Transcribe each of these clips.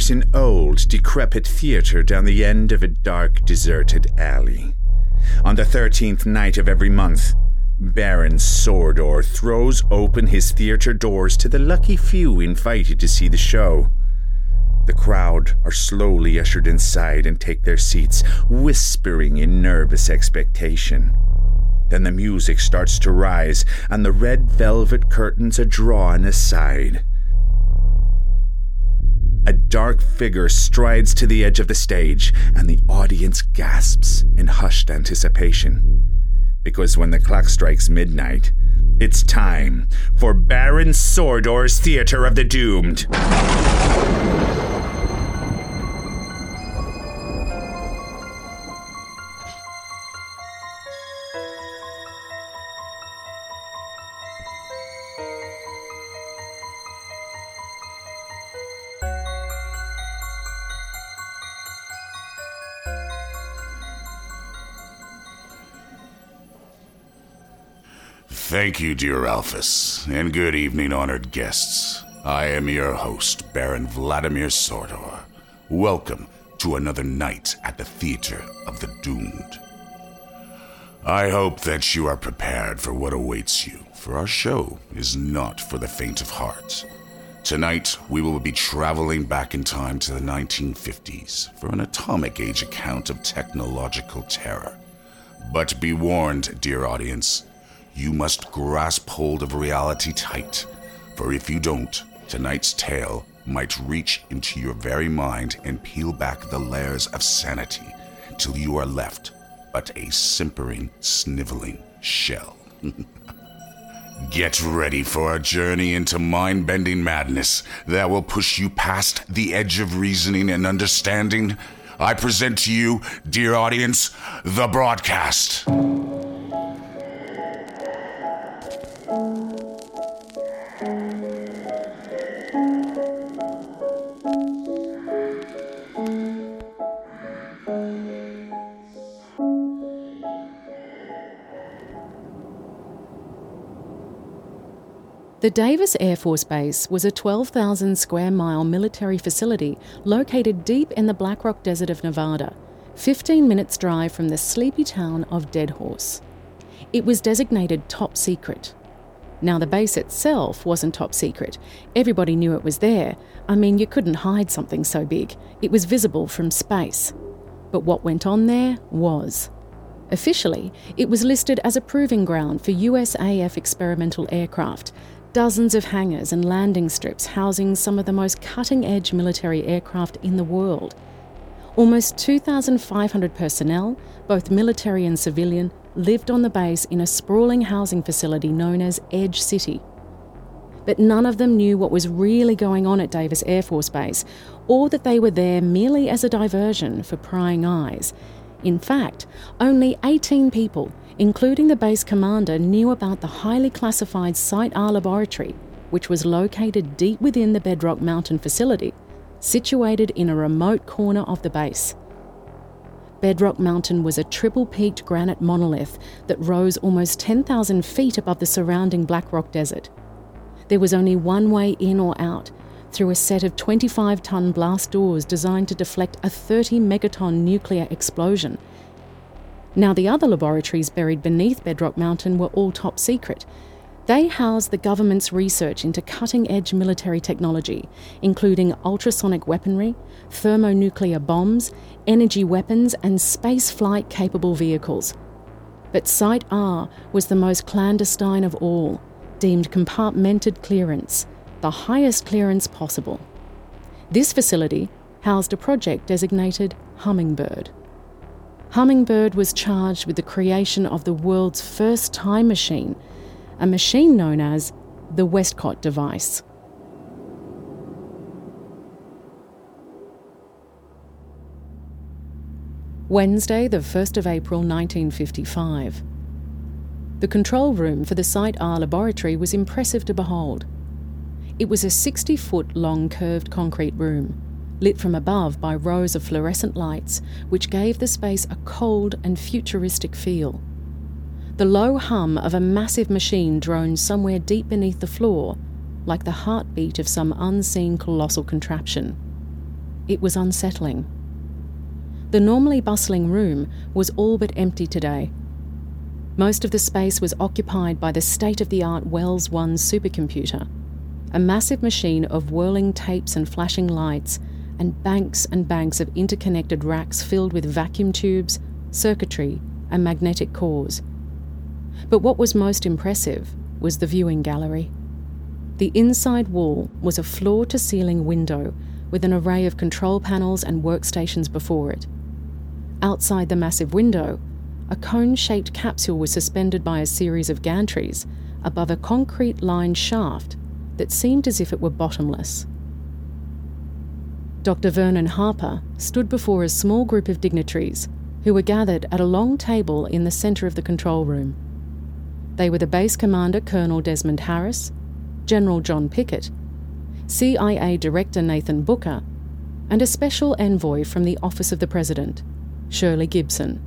There's an old, decrepit theatre down the end of a dark, deserted alley. On the 13th night of every month, Baron Sordor throws open his theatre doors to the lucky few invited to see the show. The crowd are slowly ushered inside and take their seats, whispering in nervous expectation. Then the music starts to rise, and the red velvet curtains are drawn aside. A dark figure strides to the edge of the stage, and the audience gasps in hushed anticipation because when the clock strikes midnight, it's time for Baron Sordor's Theater of the Doomed. Thank you, dear Alphys, and good evening, honored guests. I am your host, Baron Vladimir Sordor. Welcome to another night at the Theater of the Doomed. I hope that you are prepared for what awaits you, for our show is not for the faint of heart. Tonight, we will be traveling back in time to the 1950s for an atomic age account of technological terror. But be warned, dear audience, you must grasp hold of reality tight, for if you don't, tonight's tale might reach into your very mind and peel back the layers of sanity till you are left but a simpering, sniveling shell. Get ready for a journey into mind bending madness that will push you past the edge of reasoning and understanding. I present to you, dear audience, the broadcast. The Davis Air Force Base was a 12,000 square mile military facility located deep in the Black Rock Desert of Nevada, 15 minutes' drive from the sleepy town of Deadhorse. It was designated top secret. Now, the base itself wasn't top secret. Everybody knew it was there. I mean, you couldn't hide something so big, it was visible from space. But what went on there was. Officially, it was listed as a proving ground for USAF experimental aircraft, dozens of hangars and landing strips housing some of the most cutting edge military aircraft in the world. Almost 2,500 personnel, both military and civilian, lived on the base in a sprawling housing facility known as Edge City. But none of them knew what was really going on at Davis Air Force Base, or that they were there merely as a diversion for prying eyes. In fact, only 18 people, including the base commander, knew about the highly classified Site R laboratory, which was located deep within the Bedrock Mountain facility, situated in a remote corner of the base. Bedrock Mountain was a triple peaked granite monolith that rose almost 10,000 feet above the surrounding Black Rock Desert. There was only one way in or out, through a set of 25 ton blast doors designed to deflect a 30 megaton nuclear explosion now, the other laboratories buried beneath Bedrock Mountain were all top secret. They housed the government's research into cutting edge military technology, including ultrasonic weaponry, thermonuclear bombs, energy weapons, and space flight capable vehicles. But Site R was the most clandestine of all, deemed compartmented clearance, the highest clearance possible. This facility housed a project designated Hummingbird. Hummingbird was charged with the creation of the world's first time machine, a machine known as the Westcott device. Wednesday, the 1st of April 1955. The control room for the Site R laboratory was impressive to behold. It was a 60 foot long curved concrete room lit from above by rows of fluorescent lights, which gave the space a cold and futuristic feel. The low hum of a massive machine droned somewhere deep beneath the floor, like the heartbeat of some unseen colossal contraption. it was unsettling. The normally bustling room was all but empty today. Most of the space was occupied by the state of the art Wells 1 supercomputer, a massive machine of whirling tapes and flashing lights, and banks and banks of interconnected racks filled with vacuum tubes, circuitry, and magnetic cores. But what was most impressive was the viewing gallery. The inside wall was a floor to ceiling window with an array of control panels and workstations before it. Outside the massive window, a cone shaped capsule was suspended by a series of gantries above a concrete lined shaft that seemed as if it were bottomless. Dr. Vernon Harper stood before a small group of dignitaries who were gathered at a long table in the centre of the control room. They were the base commander, Colonel Desmond Harris, General John Pickett, CIA Director Nathan Booker, and a special envoy from the Office of the President, Shirley Gibson.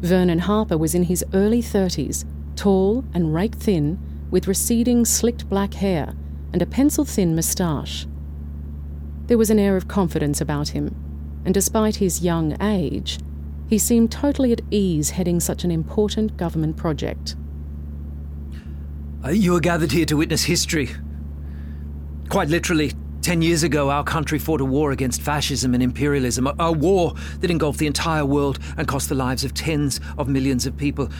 Vernon Harper was in his early 30s, tall and rake thin, with receding, slicked black hair and a pencil thin moustache. There was an air of confidence about him, and despite his young age, he seemed totally at ease heading such an important government project. Uh, you are gathered here to witness history. Quite literally, ten years ago, our country fought a war against fascism and imperialism, a, a war that engulfed the entire world and cost the lives of tens of millions of people.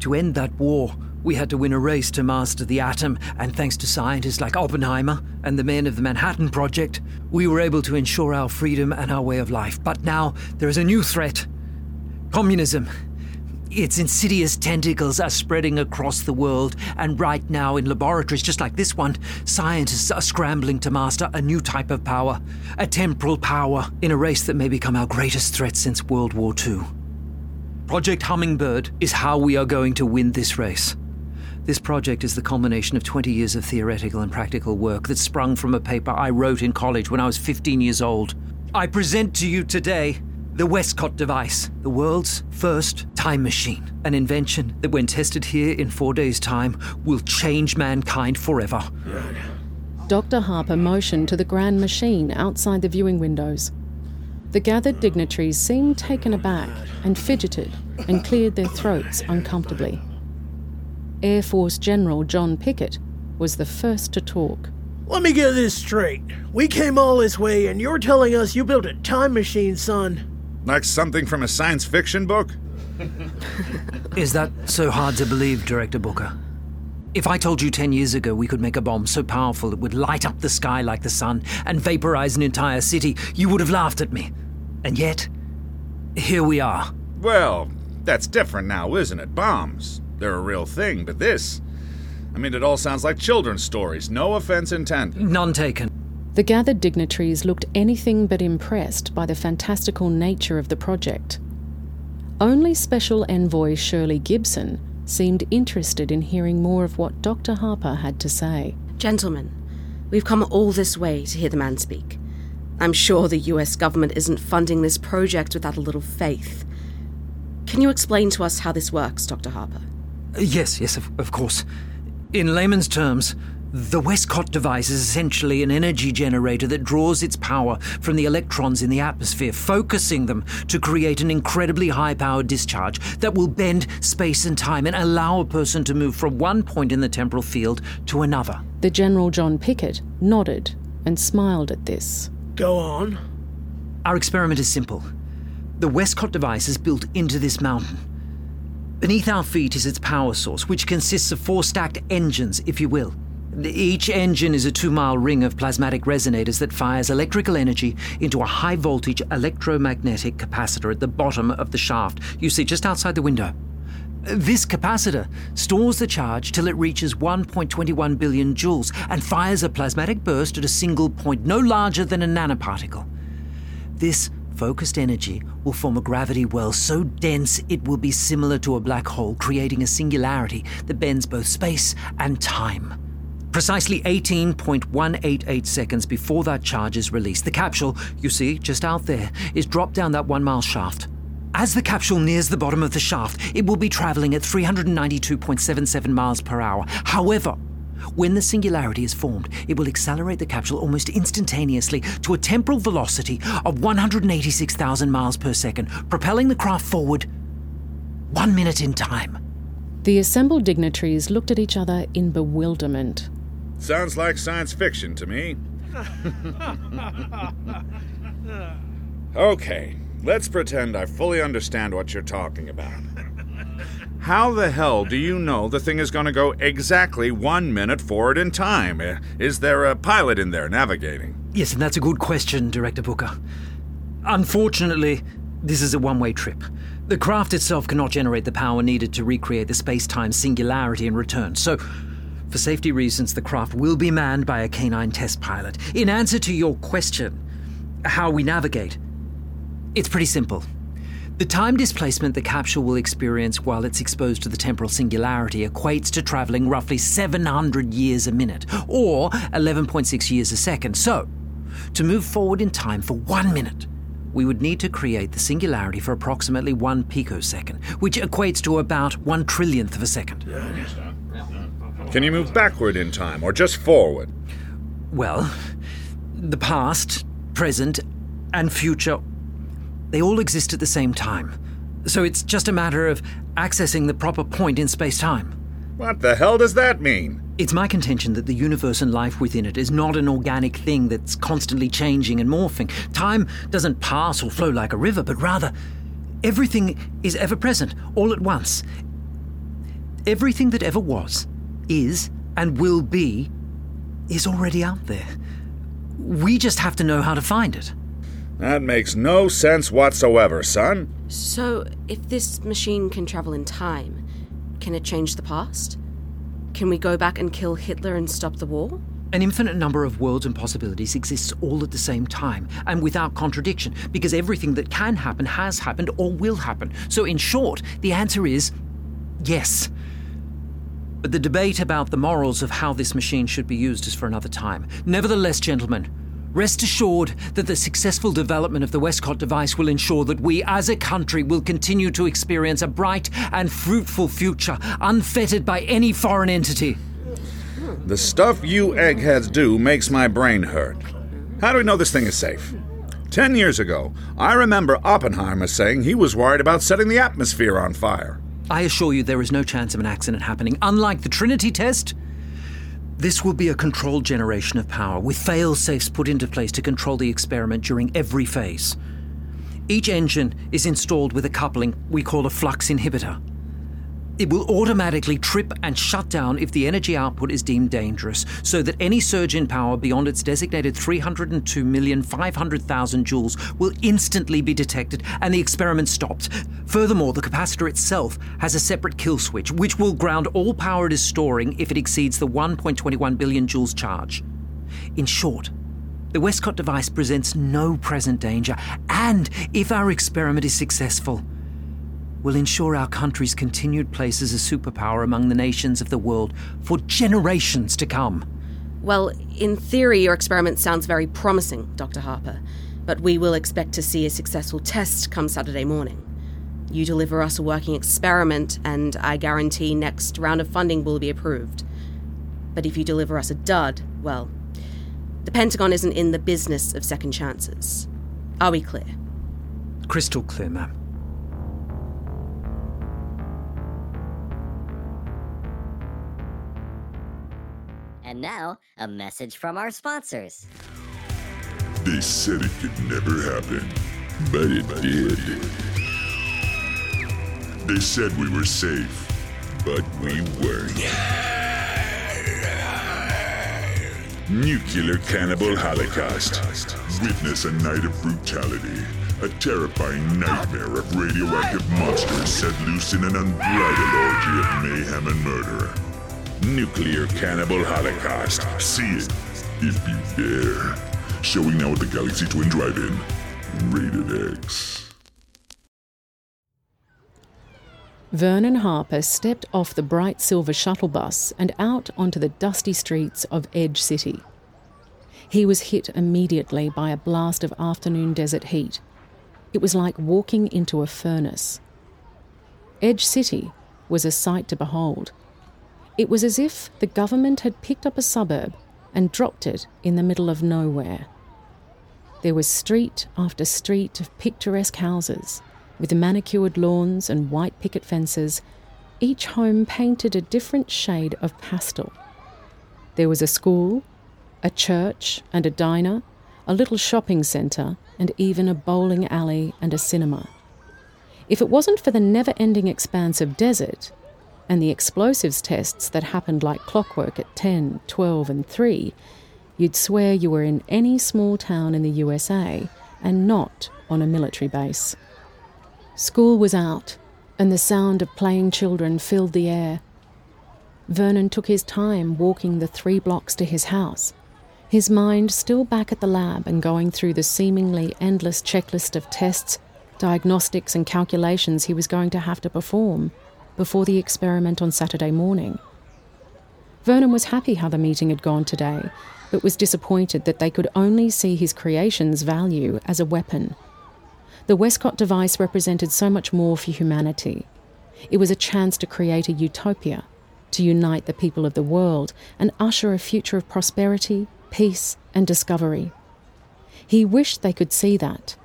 To end that war, we had to win a race to master the atom, and thanks to scientists like Oppenheimer and the men of the Manhattan Project, we were able to ensure our freedom and our way of life. But now there is a new threat communism. Its insidious tentacles are spreading across the world, and right now, in laboratories just like this one, scientists are scrambling to master a new type of power, a temporal power, in a race that may become our greatest threat since World War II. Project Hummingbird is how we are going to win this race. This project is the culmination of 20 years of theoretical and practical work that sprung from a paper I wrote in college when I was 15 years old. I present to you today the Westcott device, the world's first time machine. An invention that, when tested here in four days' time, will change mankind forever. Dr. Harper motioned to the grand machine outside the viewing windows. The gathered dignitaries seemed taken aback and fidgeted and cleared their throats uncomfortably. Air Force General John Pickett was the first to talk. Let me get this straight. We came all this way, and you're telling us you built a time machine, son. Like something from a science fiction book? Is that so hard to believe, Director Booker? If I told you 10 years ago we could make a bomb so powerful it would light up the sky like the sun and vaporize an entire city, you would have laughed at me. And yet, here we are. Well, that's different now, isn't it? Bombs. They're a real thing, but this. I mean, it all sounds like children's stories. No offense intended. None taken. The gathered dignitaries looked anything but impressed by the fantastical nature of the project. Only Special Envoy Shirley Gibson seemed interested in hearing more of what Dr. Harper had to say. Gentlemen, we've come all this way to hear the man speak. I'm sure the US government isn't funding this project without a little faith. Can you explain to us how this works, Dr. Harper? Yes, yes, of, of course. In layman's terms, the Westcott device is essentially an energy generator that draws its power from the electrons in the atmosphere, focusing them to create an incredibly high powered discharge that will bend space and time and allow a person to move from one point in the temporal field to another. The General John Pickett nodded and smiled at this. Go on. Our experiment is simple. The Westcott device is built into this mountain. Beneath our feet is its power source, which consists of four stacked engines, if you will. Each engine is a two mile ring of plasmatic resonators that fires electrical energy into a high voltage electromagnetic capacitor at the bottom of the shaft you see just outside the window. This capacitor stores the charge till it reaches 1.21 billion joules and fires a plasmatic burst at a single point no larger than a nanoparticle. This focused energy will form a gravity well so dense it will be similar to a black hole, creating a singularity that bends both space and time. Precisely 18.188 seconds before that charge is released, the capsule, you see just out there, is dropped down that one mile shaft. As the capsule nears the bottom of the shaft, it will be traveling at 392.77 miles per hour. However, When the singularity is formed, it will accelerate the capsule almost instantaneously to a temporal velocity of 186,000 miles per second, propelling the craft forward one minute in time. The assembled dignitaries looked at each other in bewilderment. Sounds like science fiction to me. okay, let's pretend I fully understand what you're talking about. How the hell do you know the thing is going to go exactly one minute forward in time? Uh, Is there a pilot in there navigating? Yes, and that's a good question, Director Booker. Unfortunately, this is a one way trip. The craft itself cannot generate the power needed to recreate the space time singularity in return, so. For safety reasons, the craft will be manned by a canine test pilot. In answer to your question, how we navigate, it's pretty simple. The time displacement the capsule will experience while it's exposed to the temporal singularity equates to travelling roughly 700 years a minute, or 11.6 years a second. So, to move forward in time for one minute, we would need to create the singularity for approximately one picosecond, which equates to about one trillionth of a second. Can you move backward in time or just forward? Well, the past, present, and future, they all exist at the same time. So it's just a matter of accessing the proper point in space time. What the hell does that mean? It's my contention that the universe and life within it is not an organic thing that's constantly changing and morphing. Time doesn't pass or flow like a river, but rather, everything is ever present, all at once. Everything that ever was, is, and will be, is already out there. We just have to know how to find it. That makes no sense whatsoever, son. So, if this machine can travel in time, can it change the past? Can we go back and kill Hitler and stop the war? An infinite number of worlds and possibilities exists all at the same time and without contradiction because everything that can happen has happened or will happen. So, in short, the answer is yes. But the debate about the morals of how this machine should be used is for another time. Nevertheless, gentlemen, rest assured that the successful development of the Westcott device will ensure that we as a country will continue to experience a bright and fruitful future, unfettered by any foreign entity. The stuff you eggheads do makes my brain hurt. How do we know this thing is safe? Ten years ago, I remember Oppenheimer saying he was worried about setting the atmosphere on fire. I assure you there is no chance of an accident happening. Unlike the Trinity test, this will be a controlled generation of power, with fail safes put into place to control the experiment during every phase. Each engine is installed with a coupling we call a flux inhibitor. It will automatically trip and shut down if the energy output is deemed dangerous, so that any surge in power beyond its designated 302,500,000 joules will instantly be detected and the experiment stopped. Furthermore, the capacitor itself has a separate kill switch, which will ground all power it is storing if it exceeds the 1.21 billion joules charge. In short, the Westcott device presents no present danger, and if our experiment is successful, will ensure our country's continued place as a superpower among the nations of the world for generations to come. Well, in theory, your experiment sounds very promising, Dr. Harper, but we will expect to see a successful test come Saturday morning. You deliver us a working experiment, and I guarantee next round of funding will be approved. But if you deliver us a dud, well, the Pentagon isn't in the business of second chances. Are we clear? Crystal clear, ma'am. And now, a message from our sponsors. They said it could never happen, but it did. They said we were safe, but we weren't. Nuclear cannibal holocaust. Witness a night of brutality. A terrifying nightmare of radioactive monsters set loose in an unbridled orgy of mayhem and murder. Nuclear Cannibal Holocaust. See it if you dare. Showing now at the Galaxy Twin Drive-In. Rated X. Vernon Harper stepped off the bright silver shuttle bus and out onto the dusty streets of Edge City. He was hit immediately by a blast of afternoon desert heat. It was like walking into a furnace. Edge City was a sight to behold. It was as if the government had picked up a suburb and dropped it in the middle of nowhere. There was street after street of picturesque houses, with manicured lawns and white picket fences, each home painted a different shade of pastel. There was a school, a church and a diner, a little shopping centre, and even a bowling alley and a cinema. If it wasn't for the never ending expanse of desert and the explosives tests that happened like clockwork at 10, 12, and 3, you'd swear you were in any small town in the USA and not on a military base. School was out, and the sound of playing children filled the air. Vernon took his time walking the three blocks to his house, his mind still back at the lab and going through the seemingly endless checklist of tests, diagnostics, and calculations he was going to have to perform before the experiment on Saturday morning. Vernon was happy how the meeting had gone today, but was disappointed that they could only see his creation's value as a weapon. The Westcott device represented so much more for humanity. It was a chance to create a utopia, to unite the people of the world and usher a future of prosperity, peace, and discovery. He wished they could see that.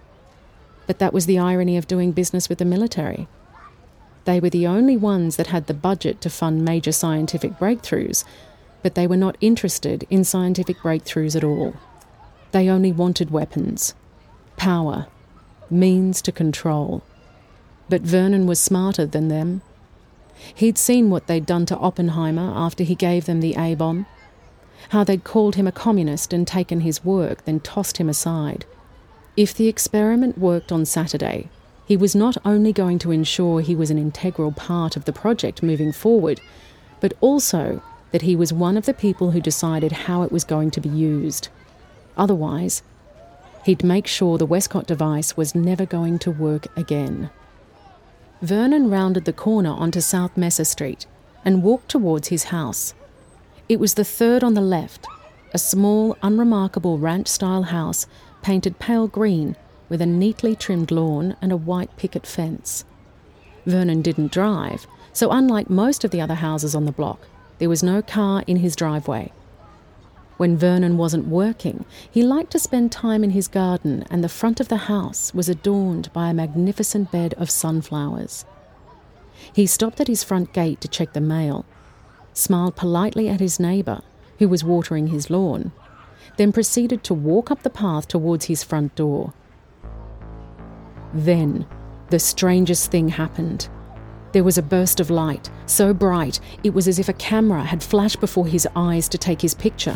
But that was the irony of doing business with the military. They were the only ones that had the budget to fund major scientific breakthroughs, but they were not interested in scientific breakthroughs at all. They only wanted weapons, power, means to control. But Vernon was smarter than them. He'd seen what they'd done to Oppenheimer after he gave them the A bomb, how they'd called him a communist and taken his work, then tossed him aside. If the experiment worked on Saturday, he was not only going to ensure he was an integral part of the project moving forward, but also that he was one of the people who decided how it was going to be used. Otherwise, he'd make sure the Westcott device was never going to work again. Vernon rounded the corner onto South Messer Street and walked towards his house. It was the third on the left, a small, unremarkable ranch style house painted pale green with a neatly trimmed lawn and a white picket fence. Vernon didn't drive, so unlike most of the other houses on the block, there was no car in his driveway. When Vernon wasn't working, he liked to spend time in his garden, and the front of the house was adorned by a magnificent bed of sunflowers. He stopped at his front gate to check the mail, smiled politely at his neighbour, who was watering his lawn, then proceeded to walk up the path towards his front door. Then, the strangest thing happened. There was a burst of light, so bright it was as if a camera had flashed before his eyes to take his picture.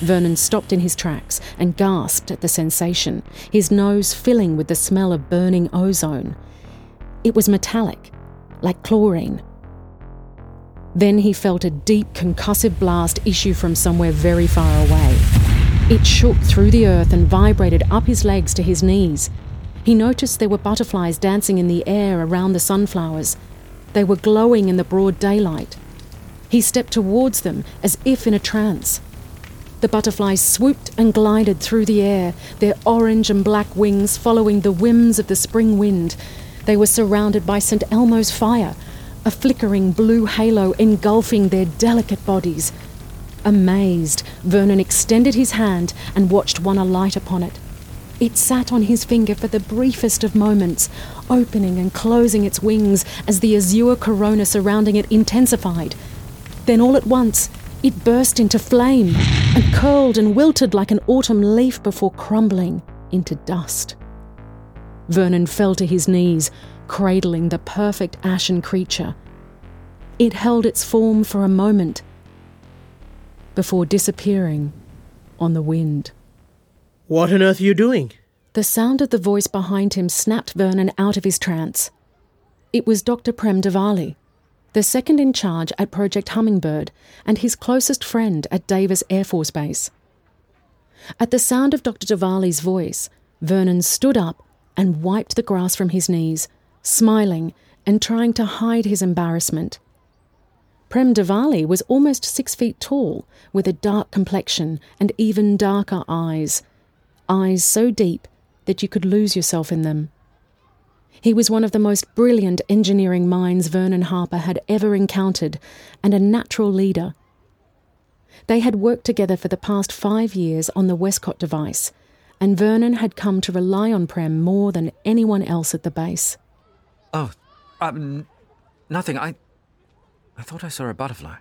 Vernon stopped in his tracks and gasped at the sensation, his nose filling with the smell of burning ozone. It was metallic, like chlorine. Then he felt a deep concussive blast issue from somewhere very far away. It shook through the earth and vibrated up his legs to his knees. He noticed there were butterflies dancing in the air around the sunflowers. They were glowing in the broad daylight. He stepped towards them as if in a trance. The butterflies swooped and glided through the air, their orange and black wings following the whims of the spring wind. They were surrounded by St. Elmo's fire, a flickering blue halo engulfing their delicate bodies. Amazed, Vernon extended his hand and watched one alight upon it. It sat on his finger for the briefest of moments, opening and closing its wings as the azure corona surrounding it intensified. Then all at once, it burst into flame and curled and wilted like an autumn leaf before crumbling into dust. Vernon fell to his knees, cradling the perfect ashen creature. It held its form for a moment before disappearing on the wind. What on earth are you doing? The sound of the voice behind him snapped Vernon out of his trance. It was Dr. Prem Diwali, the second in charge at Project Hummingbird and his closest friend at Davis Air Force Base. At the sound of Dr. Diwali's voice, Vernon stood up and wiped the grass from his knees, smiling and trying to hide his embarrassment. Prem Diwali was almost six feet tall, with a dark complexion and even darker eyes eyes so deep that you could lose yourself in them. He was one of the most brilliant engineering minds Vernon Harper had ever encountered and a natural leader. They had worked together for the past five years on the Westcott device, and Vernon had come to rely on Prem more than anyone else at the base. Oh, um, nothing. I. I thought I saw a butterfly.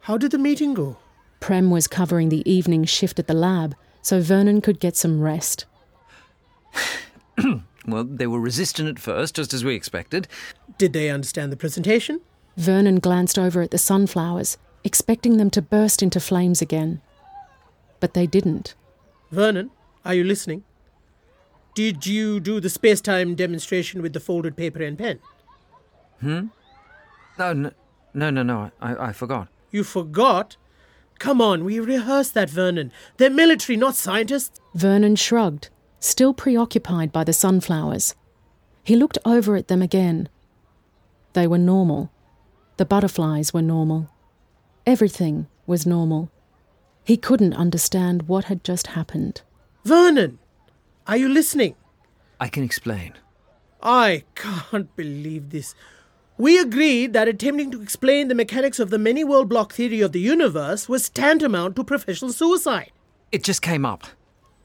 How did the meeting go? Prem was covering the evening shift at the lab, so Vernon could get some rest. Well, they were resistant at first, just as we expected. Did they understand the presentation? Vernon glanced over at the sunflowers, expecting them to burst into flames again. But they didn't. Vernon, are you listening? Did you do the space time demonstration with the folded paper and pen? No, no, no, no, no I, I forgot. You forgot? Come on, we rehearsed that, Vernon. They're military, not scientists. Vernon shrugged, still preoccupied by the sunflowers. He looked over at them again. They were normal. The butterflies were normal. Everything was normal. He couldn't understand what had just happened. Vernon, are you listening? I can explain. I can't believe this. We agreed that attempting to explain the mechanics of the many world block theory of the universe was tantamount to professional suicide. It just came up.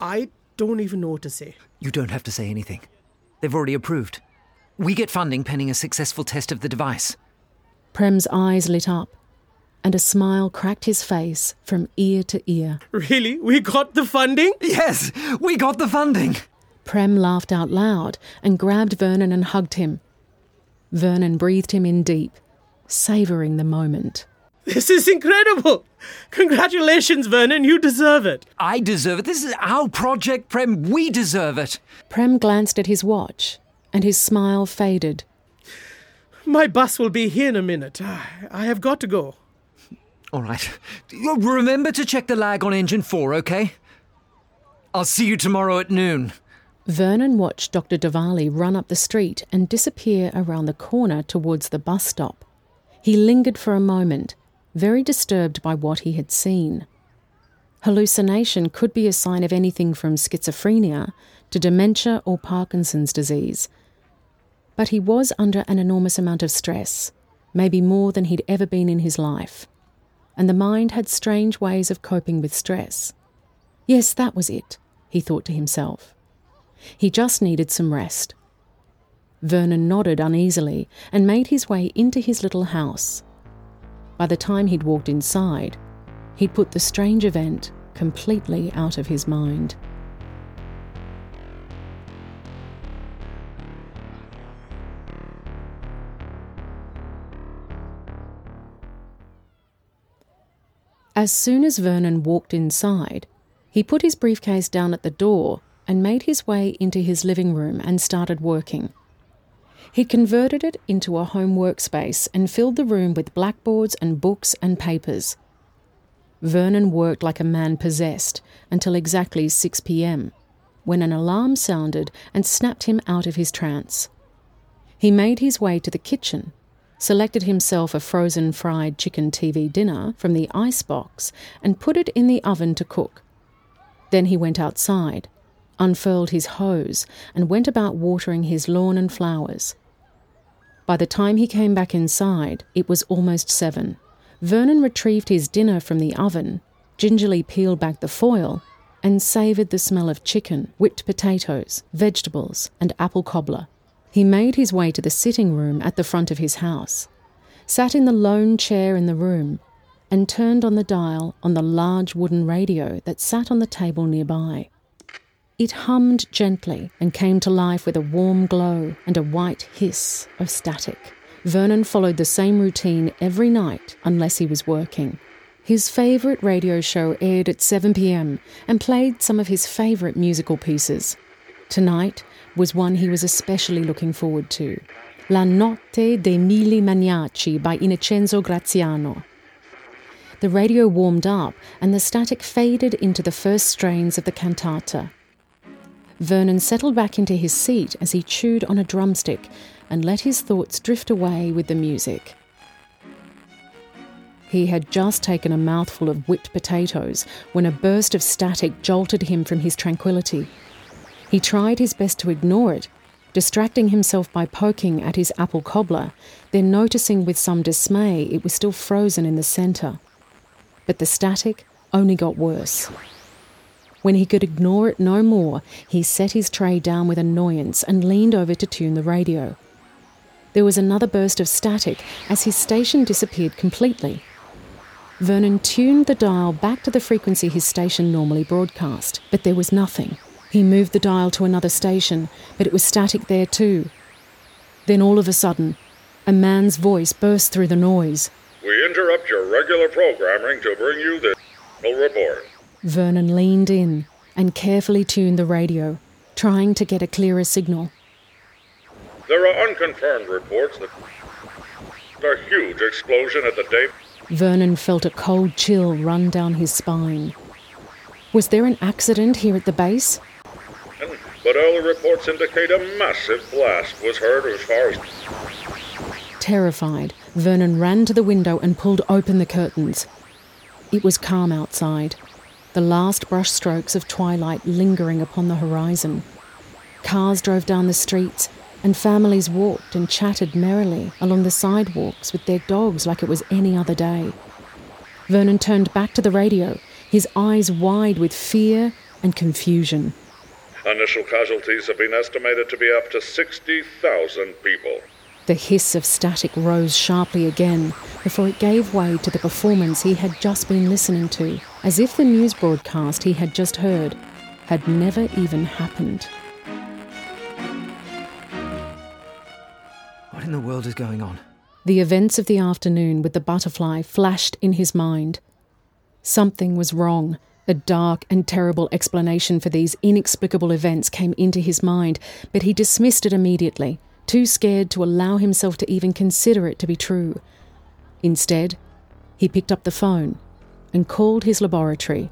I don't even know what to say. You don't have to say anything. They've already approved. We get funding pending a successful test of the device. Prem's eyes lit up, and a smile cracked his face from ear to ear. Really? We got the funding? Yes, we got the funding. Prem laughed out loud and grabbed Vernon and hugged him. Vernon breathed him in deep, savouring the moment. This is incredible! Congratulations, Vernon, you deserve it. I deserve it. This is our project, Prem. We deserve it. Prem glanced at his watch, and his smile faded. My bus will be here in a minute. I I have got to go. All right. Remember to check the lag on engine 4, okay? I'll see you tomorrow at noon. Vernon watched Dr. Diwali run up the street and disappear around the corner towards the bus stop. He lingered for a moment, very disturbed by what he had seen. Hallucination could be a sign of anything from schizophrenia to dementia or Parkinson's disease. But he was under an enormous amount of stress, maybe more than he'd ever been in his life. And the mind had strange ways of coping with stress. Yes, that was it, he thought to himself. He just needed some rest. Vernon nodded uneasily and made his way into his little house. By the time he'd walked inside, he'd put the strange event completely out of his mind. As soon as Vernon walked inside, he put his briefcase down at the door and made his way into his living room and started working. He converted it into a home workspace and filled the room with blackboards and books and papers. Vernon worked like a man possessed until exactly 6 pm, when an alarm sounded and snapped him out of his trance. He made his way to the kitchen, selected himself a frozen fried chicken TV dinner from the icebox, and put it in the oven to cook. Then he went outside, unfurled his hose, and went about watering his lawn and flowers. By the time he came back inside, it was almost seven. Vernon retrieved his dinner from the oven, gingerly peeled back the foil, and savoured the smell of chicken, whipped potatoes, vegetables, and apple cobbler. He made his way to the sitting room at the front of his house, sat in the lone chair in the room, and turned on the dial on the large wooden radio that sat on the table nearby. It hummed gently and came to life with a warm glow and a white hiss of static. Vernon followed the same routine every night unless he was working. His favourite radio show aired at 7 pm and played some of his favourite musical pieces. Tonight was one he was especially looking forward to La Notte dei Mille Maniaci by Innocenzo Graziano. The radio warmed up and the static faded into the first strains of the cantata. Vernon settled back into his seat as he chewed on a drumstick and let his thoughts drift away with the music. He had just taken a mouthful of whipped potatoes when a burst of static jolted him from his tranquility. He tried his best to ignore it, distracting himself by poking at his apple cobbler, then noticing with some dismay it was still frozen in the centre. But the static only got worse. When he could ignore it no more, he set his tray down with annoyance and leaned over to tune the radio. There was another burst of static as his station disappeared completely. Vernon tuned the dial back to the frequency his station normally broadcast, but there was nothing. He moved the dial to another station, but it was static there too. Then all of a sudden, a man's voice burst through the noise. We interrupt your regular programming to bring you this report. Vernon leaned in and carefully tuned the radio, trying to get a clearer signal. There are unconfirmed reports that a huge explosion at the Dave. Vernon felt a cold chill run down his spine. Was there an accident here at the base? But early reports indicate a massive blast was heard as far as. Terrified, Vernon ran to the window and pulled open the curtains. It was calm outside, the last brushstrokes of twilight lingering upon the horizon. Cars drove down the streets, and families walked and chatted merrily along the sidewalks with their dogs like it was any other day. Vernon turned back to the radio, his eyes wide with fear and confusion. Initial casualties have been estimated to be up to 60,000 people. The hiss of static rose sharply again before it gave way to the performance he had just been listening to, as if the news broadcast he had just heard had never even happened. What in the world is going on? The events of the afternoon with the butterfly flashed in his mind. Something was wrong. A dark and terrible explanation for these inexplicable events came into his mind, but he dismissed it immediately too scared to allow himself to even consider it to be true. Instead, he picked up the phone and called his laboratory.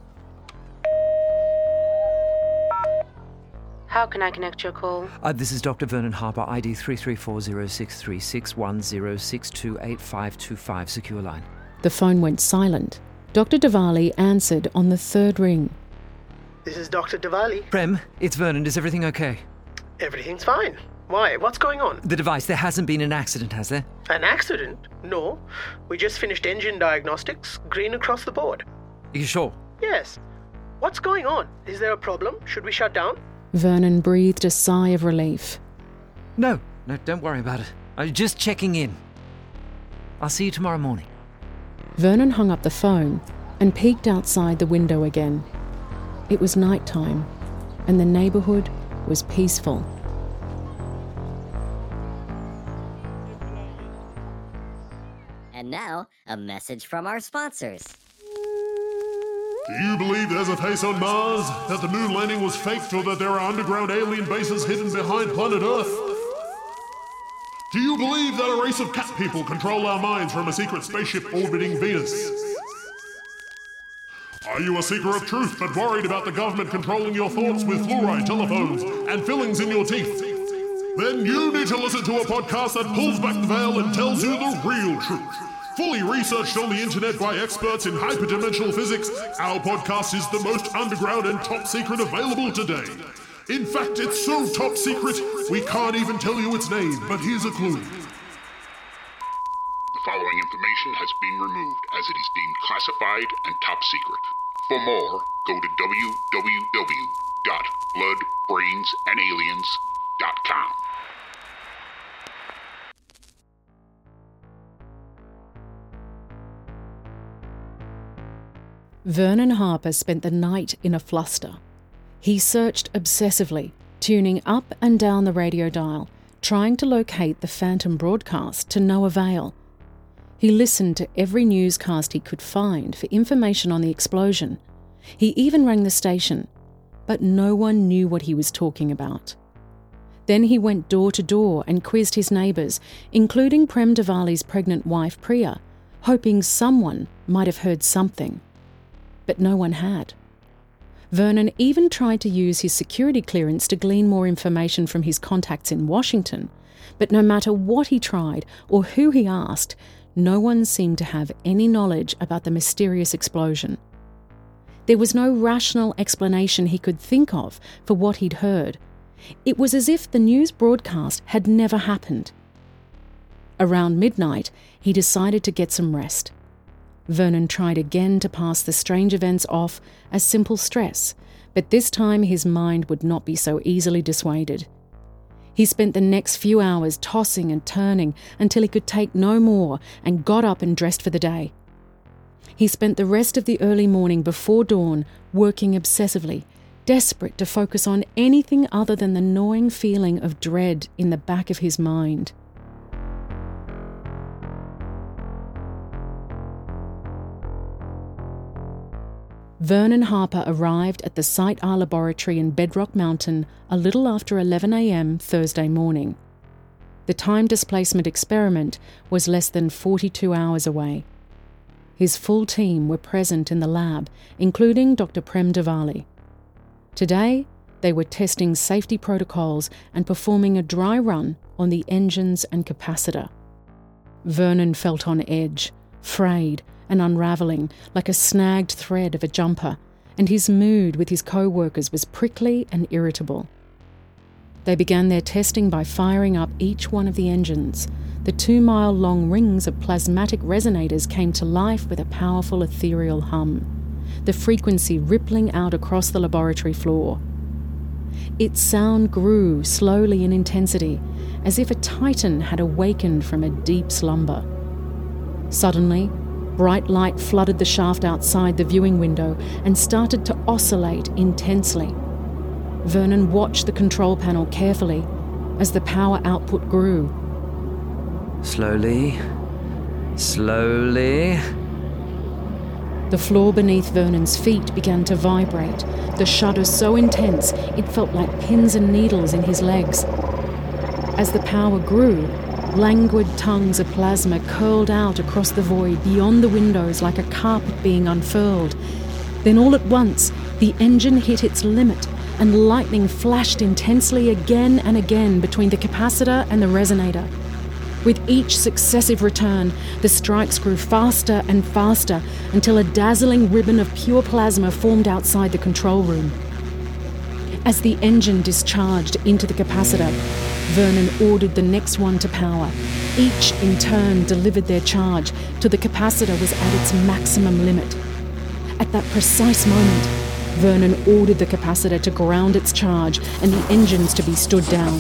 How can I connect your call? Uh, this is Dr. Vernon Harper, ID 334063610628525, secure line. The phone went silent. Dr. Diwali answered on the third ring. This is Dr. Diwali. Prem, it's Vernon. Is everything okay? Everything's fine. Why? What's going on? The device, there hasn't been an accident, has there? An accident? No. We just finished engine diagnostics, green across the board. Are you sure? Yes. What's going on? Is there a problem? Should we shut down? Vernon breathed a sigh of relief. No, no, don't worry about it. I'm just checking in. I'll see you tomorrow morning. Vernon hung up the phone and peeked outside the window again. It was night time, and the neighbourhood was peaceful. Now, a message from our sponsors. Do you believe there's a face on Mars? That the moon landing was faked or that there are underground alien bases hidden behind planet Earth? Do you believe that a race of cat people control our minds from a secret spaceship orbiting Venus? Are you a seeker of truth but worried about the government controlling your thoughts with fluoride telephones and fillings in your teeth? Then you need to listen to a podcast that pulls back the veil and tells you the real truth. Fully researched on the internet by experts in hyperdimensional physics, our podcast is the most underground and top secret available today. In fact, it's so top secret, we can't even tell you its name, but here's a clue. The following information has been removed as it is deemed classified and top secret. For more, go to www.bloodbrainsandaliens.com. Vernon Harper spent the night in a fluster. He searched obsessively, tuning up and down the radio dial, trying to locate the phantom broadcast to no avail. He listened to every newscast he could find for information on the explosion. He even rang the station, but no one knew what he was talking about. Then he went door to door and quizzed his neighbours, including Prem Diwali's pregnant wife Priya, hoping someone might have heard something. But no one had. Vernon even tried to use his security clearance to glean more information from his contacts in Washington, but no matter what he tried or who he asked, no one seemed to have any knowledge about the mysterious explosion. There was no rational explanation he could think of for what he'd heard, It was as if the news broadcast had never happened. Around midnight, he decided to get some rest. Vernon tried again to pass the strange events off as simple stress, but this time his mind would not be so easily dissuaded. He spent the next few hours tossing and turning until he could take no more and got up and dressed for the day. He spent the rest of the early morning before dawn working obsessively, desperate to focus on anything other than the gnawing feeling of dread in the back of his mind. Vernon Harper arrived at the Site R laboratory in Bedrock Mountain a little after 11am Thursday morning. The time displacement experiment was less than 42 hours away. His full team were present in the lab, including Dr. Prem Diwali. Today, they were testing safety protocols and performing a dry run on the engines and capacitor. Vernon felt on edge, frayed, and unravelling like a snagged thread of a jumper, and his mood with his co workers was prickly and irritable. They began their testing by firing up each one of the engines. The two mile long rings of plasmatic resonators came to life with a powerful ethereal hum, the frequency rippling out across the laboratory floor. Its sound grew slowly in intensity, as if a titan had awakened from a deep slumber. Suddenly, Bright light flooded the shaft outside the viewing window and started to oscillate intensely. Vernon watched the control panel carefully as the power output grew. Slowly, slowly. The floor beneath Vernon's feet began to vibrate, the shudder so intense it felt like pins and needles in his legs. As the power grew, Languid tongues of plasma curled out across the void beyond the windows like a carpet being unfurled. Then, all at once, the engine hit its limit, and lightning flashed intensely again and again between the capacitor and the resonator. With each successive return, the strikes grew faster and faster until a dazzling ribbon of pure plasma formed outside the control room. As the engine discharged into the capacitor, Vernon ordered the next one to power. Each, in turn, delivered their charge till the capacitor was at its maximum limit. At that precise moment, Vernon ordered the capacitor to ground its charge and the engines to be stood down.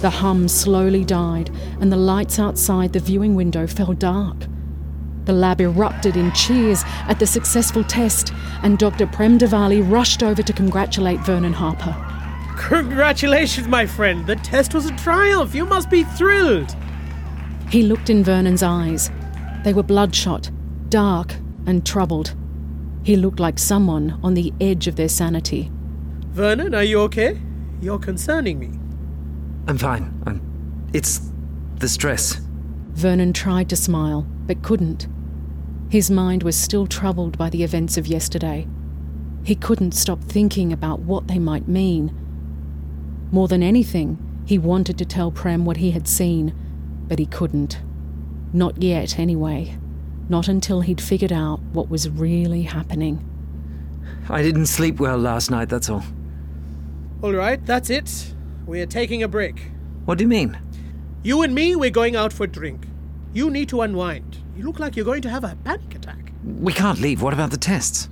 The hum slowly died, and the lights outside the viewing window fell dark. The lab erupted in cheers at the successful test, and Dr. Prem Diwali rushed over to congratulate Vernon Harper. Congratulations, my friend. The test was a triumph. You must be thrilled. He looked in Vernon's eyes. They were bloodshot, dark, and troubled. He looked like someone on the edge of their sanity. Vernon, are you okay? You're concerning me. I'm fine. I'm. It's the stress. Vernon tried to smile, but couldn't. His mind was still troubled by the events of yesterday. He couldn't stop thinking about what they might mean more than anything, he wanted to tell Prem what he had seen, but he couldn't. Not yet, anyway. Not until he'd figured out what was really happening. I didn't sleep well last night, that's all. All right, that's it. We're taking a break. What do you mean? You and me, we're going out for a drink. You need to unwind. You look like you're going to have a panic attack. We can't leave. What about the tests?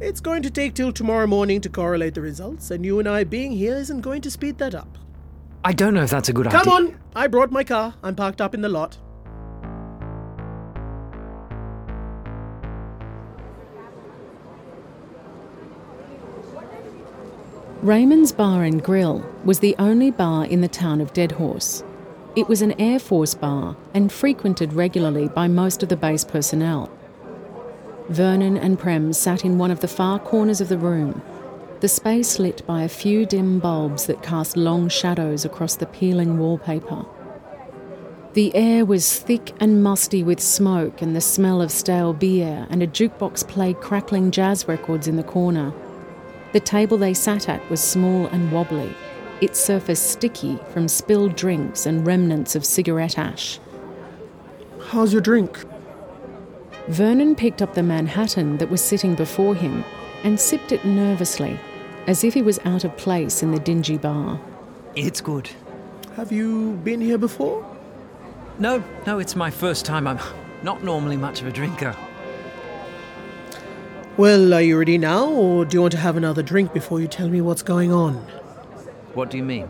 It's going to take till tomorrow morning to correlate the results, and you and I being here isn't going to speed that up. I don't know if that's a good Come idea. Come on! I brought my car. I'm parked up in the lot. Raymond's Bar and Grill was the only bar in the town of Deadhorse. It was an Air Force bar and frequented regularly by most of the base personnel. Vernon and Prem sat in one of the far corners of the room, the space lit by a few dim bulbs that cast long shadows across the peeling wallpaper. The air was thick and musty with smoke and the smell of stale beer, and a jukebox played crackling jazz records in the corner. The table they sat at was small and wobbly, its surface sticky from spilled drinks and remnants of cigarette ash. How's your drink? Vernon picked up the Manhattan that was sitting before him and sipped it nervously, as if he was out of place in the dingy bar. It's good. Have you been here before? No, no, it's my first time. I'm not normally much of a drinker. Well, are you ready now, or do you want to have another drink before you tell me what's going on? What do you mean?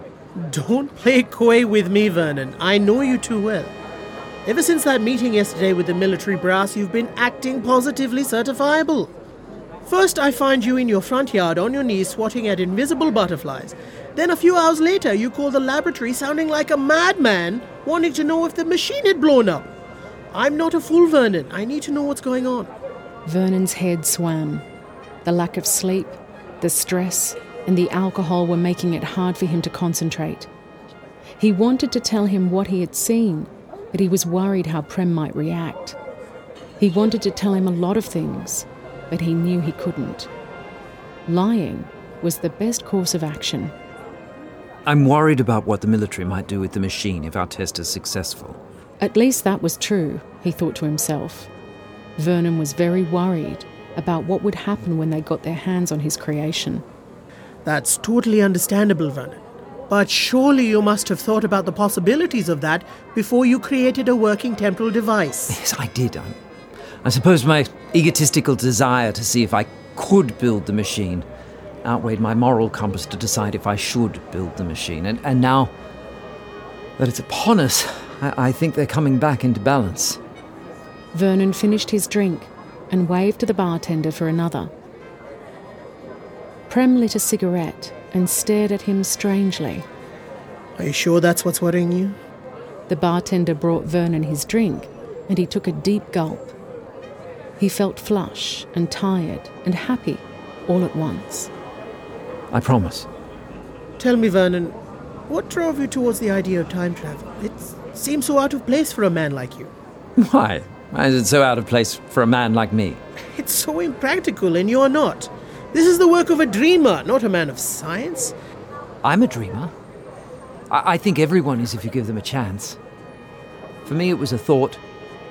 Don't play coy with me, Vernon. I know you too well. Ever since that meeting yesterday with the military brass, you've been acting positively certifiable. First, I find you in your front yard on your knees swatting at invisible butterflies. Then, a few hours later, you call the laboratory sounding like a madman, wanting to know if the machine had blown up. I'm not a fool, Vernon. I need to know what's going on. Vernon's head swam. The lack of sleep, the stress, and the alcohol were making it hard for him to concentrate. He wanted to tell him what he had seen, but he was worried how Prem might react. He wanted to tell him a lot of things, but he knew he couldn't. Lying was the best course of action. I'm worried about what the military might do with the machine if our test is successful. At least that was true, he thought to himself. Vernon was very worried about what would happen when they got their hands on his creation. That's totally understandable, Vernon. But surely you must have thought about the possibilities of that before you created a working temporal device. Yes, I did. I, I suppose my egotistical desire to see if I could build the machine outweighed my moral compass to decide if I should build the machine. And, and now that it's upon us, I, I think they're coming back into balance. Vernon finished his drink and waved to the bartender for another. Prem lit a cigarette and stared at him strangely. Are you sure that's what's worrying you? The bartender brought Vernon his drink and he took a deep gulp. He felt flush and tired and happy all at once. I promise. Tell me, Vernon, what drove you towards the idea of time travel? It seems so out of place for a man like you. Why? Why is it so out of place for a man like me? It's so impractical, and you're not. This is the work of a dreamer, not a man of science. I'm a dreamer. I, I think everyone is if you give them a chance. For me, it was a thought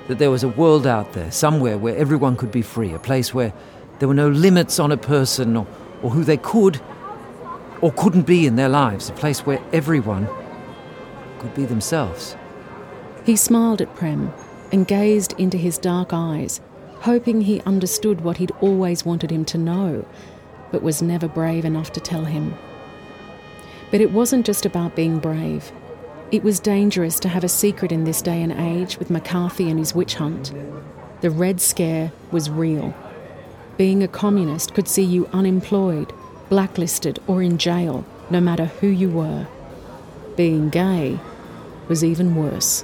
that there was a world out there, somewhere where everyone could be free, a place where there were no limits on a person or, or who they could or couldn't be in their lives, a place where everyone could be themselves. He smiled at Prem and gazed into his dark eyes, hoping he understood what he'd always wanted him to know, but was never brave enough to tell him. But it wasn't just about being brave. It was dangerous to have a secret in this day and age with McCarthy and his witch hunt. The Red Scare was real. Being a communist could see you unemployed, blacklisted, or in jail, no matter who you were. Being gay was even worse.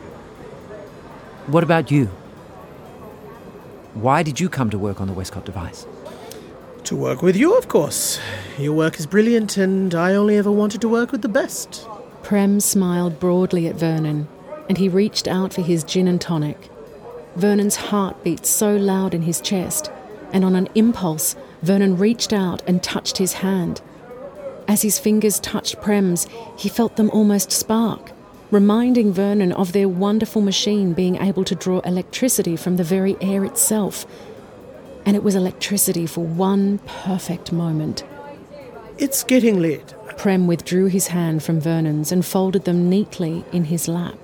What about you? Why did you come to work on the Westcott device? To work with you, of course. Your work is brilliant, and I only ever wanted to work with the best. Prem smiled broadly at Vernon, and he reached out for his gin and tonic. Vernon's heart beat so loud in his chest, and on an impulse, Vernon reached out and touched his hand. As his fingers touched Prem's, he felt them almost spark, reminding Vernon of their wonderful machine being able to draw electricity from the very air itself. And it was electricity for one perfect moment. It's getting late. Prem withdrew his hand from Vernon's and folded them neatly in his lap.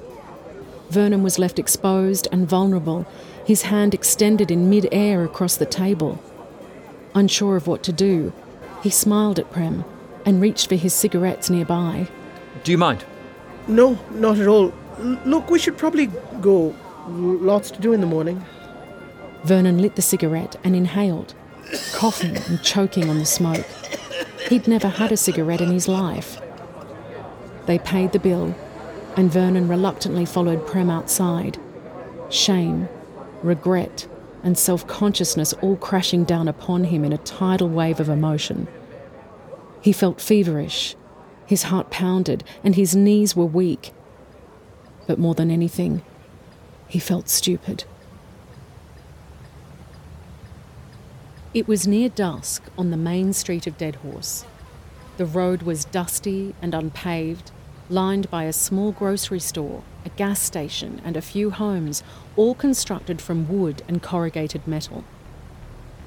Vernon was left exposed and vulnerable, his hand extended in mid air across the table. Unsure of what to do, he smiled at Prem and reached for his cigarettes nearby. Do you mind? No, not at all. L- look, we should probably go. Lots to do in the morning. Vernon lit the cigarette and inhaled, coughing and choking on the smoke. He'd never had a cigarette in his life. They paid the bill, and Vernon reluctantly followed Prem outside. Shame, regret, and self consciousness all crashing down upon him in a tidal wave of emotion. He felt feverish, his heart pounded, and his knees were weak. But more than anything, he felt stupid. It was near dusk on the main street of Deadhorse. The road was dusty and unpaved, lined by a small grocery store, a gas station, and a few homes, all constructed from wood and corrugated metal.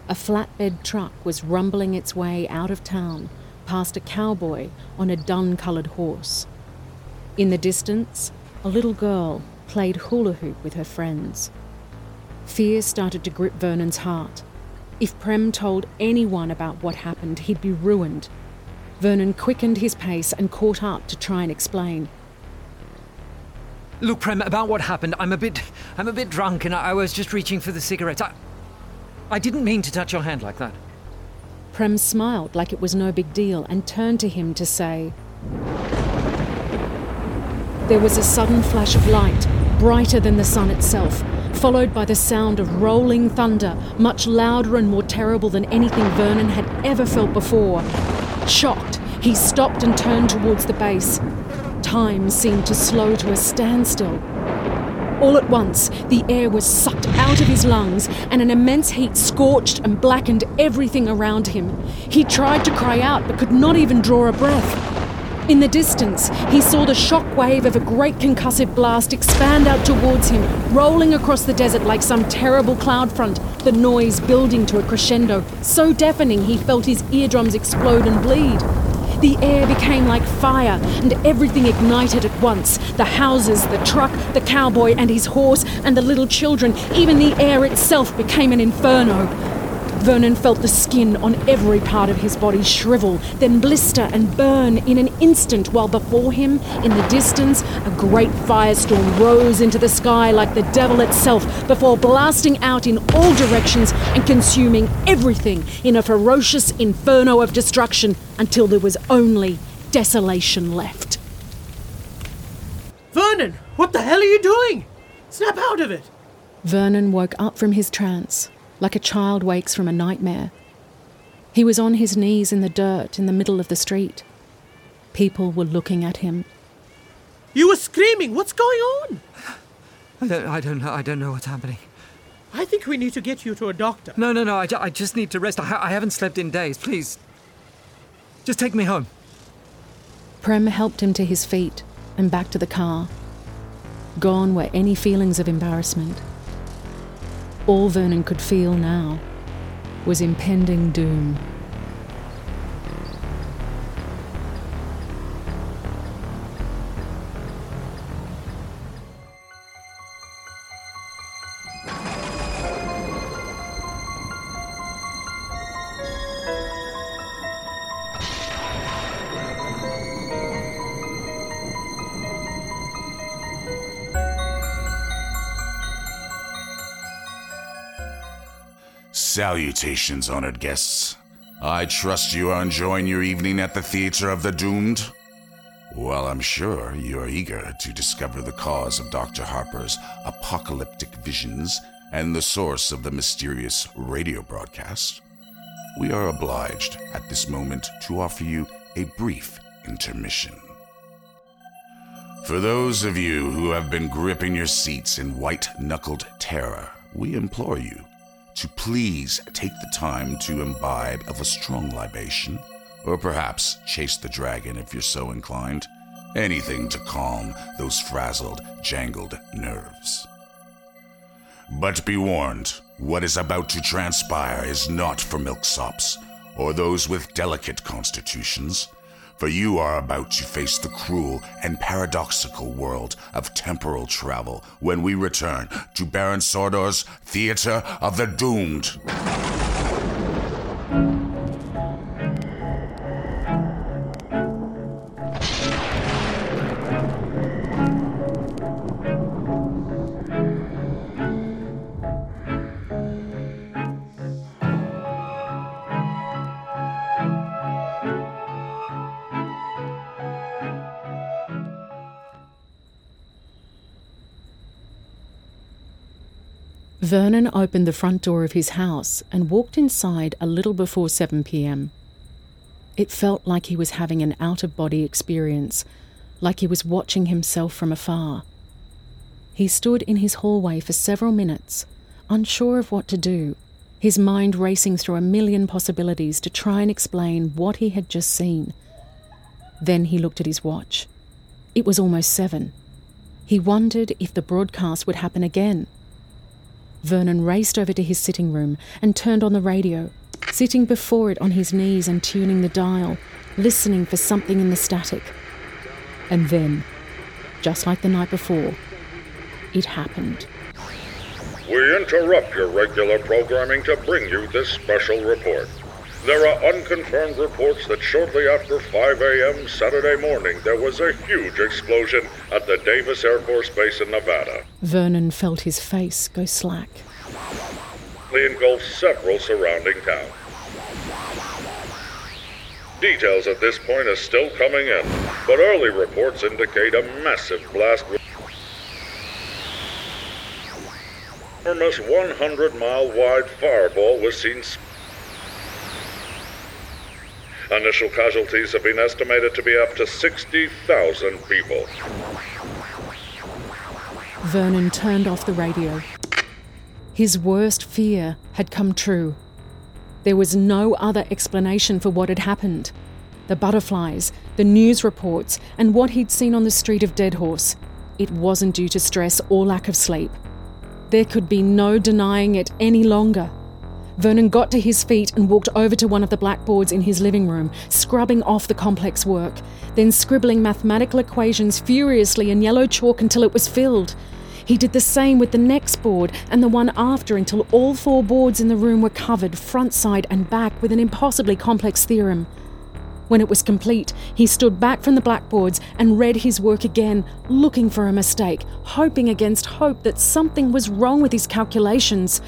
A flatbed truck was rumbling its way out of town past a cowboy on a dun coloured horse. In the distance, a little girl played hula hoop with her friends. Fear started to grip Vernon's heart. If Prem told anyone about what happened, he'd be ruined. Vernon quickened his pace and caught up to try and explain. Look, Prem, about what happened, I'm a bit. I'm a bit drunk and I, I was just reaching for the cigarettes. I. I didn't mean to touch your hand like that. Prem smiled like it was no big deal and turned to him to say, There was a sudden flash of light, brighter than the sun itself, followed by the sound of rolling thunder, much louder and more terrible than anything Vernon had ever felt before. Shocked, he stopped and turned towards the base. Time seemed to slow to a standstill. All at once, the air was sucked out of his lungs, and an immense heat scorched and blackened everything around him. He tried to cry out, but could not even draw a breath. In the distance, he saw the shock wave of a great concussive blast expand out towards him, rolling across the desert like some terrible cloud front, the noise building to a crescendo, so deafening he felt his eardrums explode and bleed. The air became like fire, and everything ignited at once the houses, the truck, the cowboy and his horse, and the little children. Even the air itself became an inferno. Vernon felt the skin on every part of his body shrivel, then blister and burn in an instant, while before him, in the distance, a great firestorm rose into the sky like the devil itself before blasting out in all directions and consuming everything in a ferocious inferno of destruction until there was only desolation left. Vernon, what the hell are you doing? Snap out of it! Vernon woke up from his trance like a child wakes from a nightmare. He was on his knees in the dirt in the middle of the street. People were looking at him. You were screaming. What's going on? I don't, I don't know. I don't know what's happening. I think we need to get you to a doctor. No, no, no. I, ju- I just need to rest. I, ha- I haven't slept in days. Please. Just take me home. Prem helped him to his feet and back to the car. Gone were any feelings of embarrassment. All Vernon could feel now was impending doom. Salutations, honored guests. I trust you are enjoying your evening at the Theater of the Doomed. Well, I'm sure you're eager to discover the cause of Dr. Harper's apocalyptic visions and the source of the mysterious radio broadcast. We are obliged at this moment to offer you a brief intermission. For those of you who have been gripping your seats in white knuckled terror, we implore you to please take the time to imbibe of a strong libation, or perhaps chase the dragon if you're so inclined. Anything to calm those frazzled, jangled nerves. But be warned, what is about to transpire is not for milksops or those with delicate constitutions, for you are about to face the cruel and paradoxical world of temporal travel when we return to Baron Sordor's Theater of the Doomed. Vernon opened the front door of his house and walked inside a little before 7 pm. It felt like he was having an out of body experience, like he was watching himself from afar. He stood in his hallway for several minutes, unsure of what to do, his mind racing through a million possibilities to try and explain what he had just seen. Then he looked at his watch. It was almost seven. He wondered if the broadcast would happen again. Vernon raced over to his sitting room and turned on the radio, sitting before it on his knees and tuning the dial, listening for something in the static. And then just like the night before. It happened. We interrupt your regular programming to bring you this special report. There are unconfirmed reports that shortly after 5 a.m. Saturday morning, there was a huge explosion at the Davis Air Force Base in Nevada. Vernon felt his face go slack. It engulfed several surrounding towns. Details at this point are still coming in, but early reports indicate a massive blast. Enormous 100 mile wide fireball was seen. Initial casualties have been estimated to be up to 60,000 people. Vernon turned off the radio. His worst fear had come true. There was no other explanation for what had happened. The butterflies, the news reports, and what he'd seen on the street of Deadhorse. It wasn't due to stress or lack of sleep. There could be no denying it any longer. Vernon got to his feet and walked over to one of the blackboards in his living room, scrubbing off the complex work, then scribbling mathematical equations furiously in yellow chalk until it was filled. He did the same with the next board and the one after until all four boards in the room were covered, front, side, and back, with an impossibly complex theorem. When it was complete, he stood back from the blackboards and read his work again, looking for a mistake, hoping against hope that something was wrong with his calculations.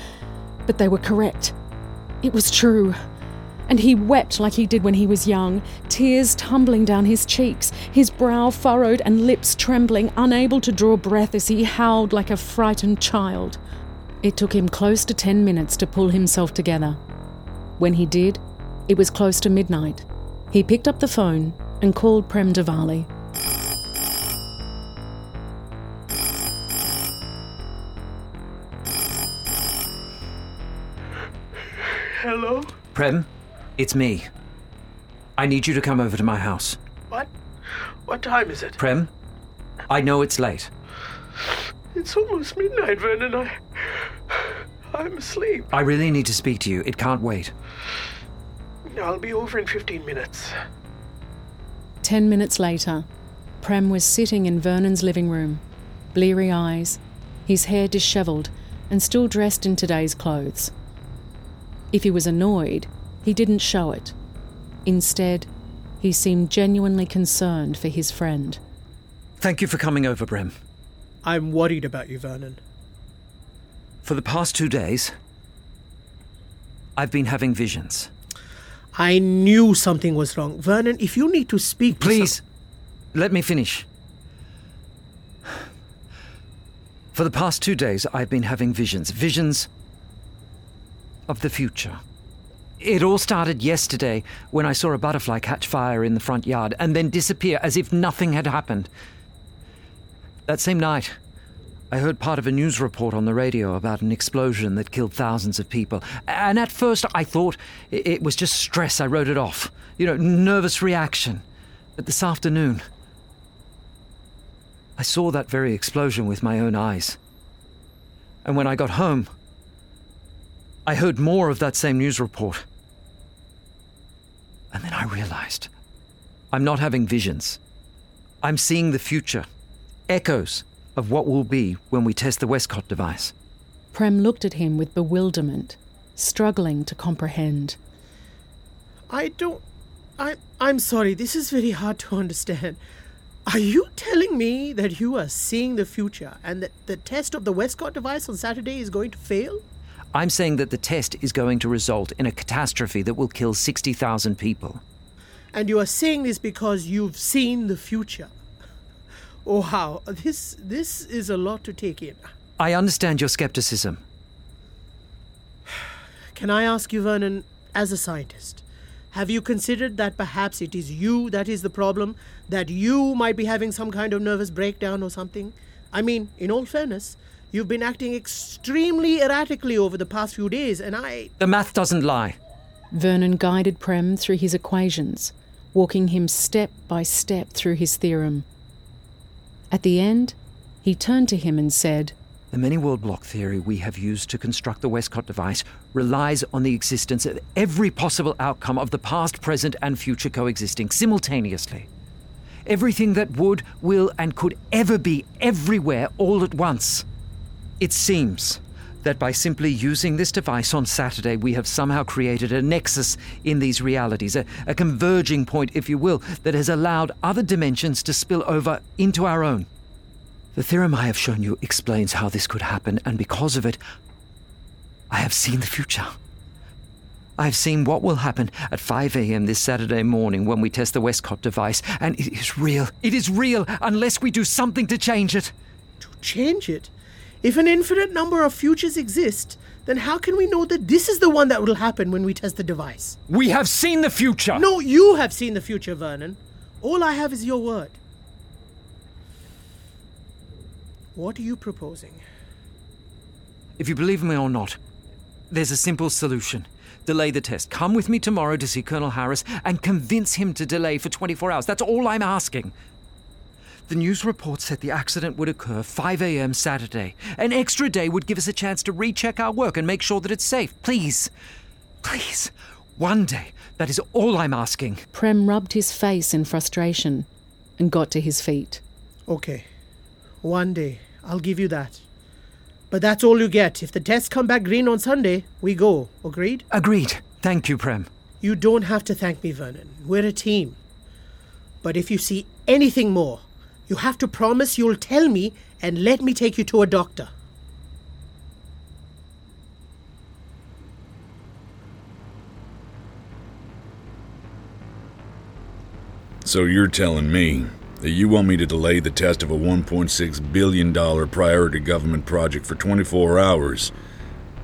But they were correct. It was true and he wept like he did when he was young, tears tumbling down his cheeks, his brow furrowed and lips trembling, unable to draw breath as he howled like a frightened child. It took him close to 10 minutes to pull himself together. When he did, it was close to midnight. He picked up the phone and called Prem Diwali. Prem, it's me. I need you to come over to my house. What? What time is it? Prem, I know it's late. It's almost midnight, Vernon. I. I'm asleep. I really need to speak to you. It can't wait. I'll be over in 15 minutes. Ten minutes later, Prem was sitting in Vernon's living room, bleary eyes, his hair dishevelled, and still dressed in today's clothes. If he was annoyed, he didn't show it. Instead, he seemed genuinely concerned for his friend. Thank you for coming over, Prem. I'm worried about you, Vernon. For the past two days, I've been having visions. I knew something was wrong. Vernon, if you need to speak. to Please, some- let me finish. For the past two days, I've been having visions. Visions of the future. It all started yesterday when I saw a butterfly catch fire in the front yard and then disappear as if nothing had happened. That same night, I heard part of a news report on the radio about an explosion that killed thousands of people. And at first, I thought it was just stress. I wrote it off. You know, nervous reaction. But this afternoon, I saw that very explosion with my own eyes. And when I got home, I heard more of that same news report. And then I realized I'm not having visions. I'm seeing the future, echoes of what will be when we test the Westcott device. Prem looked at him with bewilderment, struggling to comprehend. I don't. I, I'm sorry, this is very hard to understand. Are you telling me that you are seeing the future and that the test of the Westcott device on Saturday is going to fail? I'm saying that the test is going to result in a catastrophe that will kill 60,000 people. And you are saying this because you've seen the future. Oh, how this this is a lot to take in. I understand your skepticism. Can I ask you, Vernon, as a scientist, have you considered that perhaps it is you that is the problem? That you might be having some kind of nervous breakdown or something? I mean, in all fairness, you've been acting extremely erratically over the past few days, and I. The math doesn't lie. Vernon guided Prem through his equations, walking him step by step through his theorem. At the end, he turned to him and said, The many world block theory we have used to construct the Westcott device relies on the existence of every possible outcome of the past, present, and future coexisting simultaneously. Everything that would, will, and could ever be everywhere all at once. It seems that by simply using this device on Saturday, we have somehow created a nexus in these realities, a, a converging point, if you will, that has allowed other dimensions to spill over into our own. The theorem I have shown you explains how this could happen, and because of it, I have seen the future. I have seen what will happen at 5 a.m. this Saturday morning when we test the Westcott device, and it is real. It is real unless we do something to change it. To change it? If an infinite number of futures exist, then how can we know that this is the one that will happen when we test the device? We have seen the future! No, you have seen the future, Vernon. All I have is your word. What are you proposing? If you believe me or not, there's a simple solution. Delay the test. Come with me tomorrow to see Colonel Harris and convince him to delay for 24 hours. That's all I'm asking. The news report said the accident would occur 5 a.m. Saturday. An extra day would give us a chance to recheck our work and make sure that it's safe. Please, please, one day. That is all I'm asking. Prem rubbed his face in frustration and got to his feet. Okay. One day. I'll give you that. But that's all you get. If the tests come back green on Sunday, we go. Agreed? Agreed. Thank you, Prem. You don't have to thank me, Vernon. We're a team. But if you see anything more, you have to promise you'll tell me and let me take you to a doctor. So you're telling me that you want me to delay the test of a $1.6 billion priority government project for 24 hours,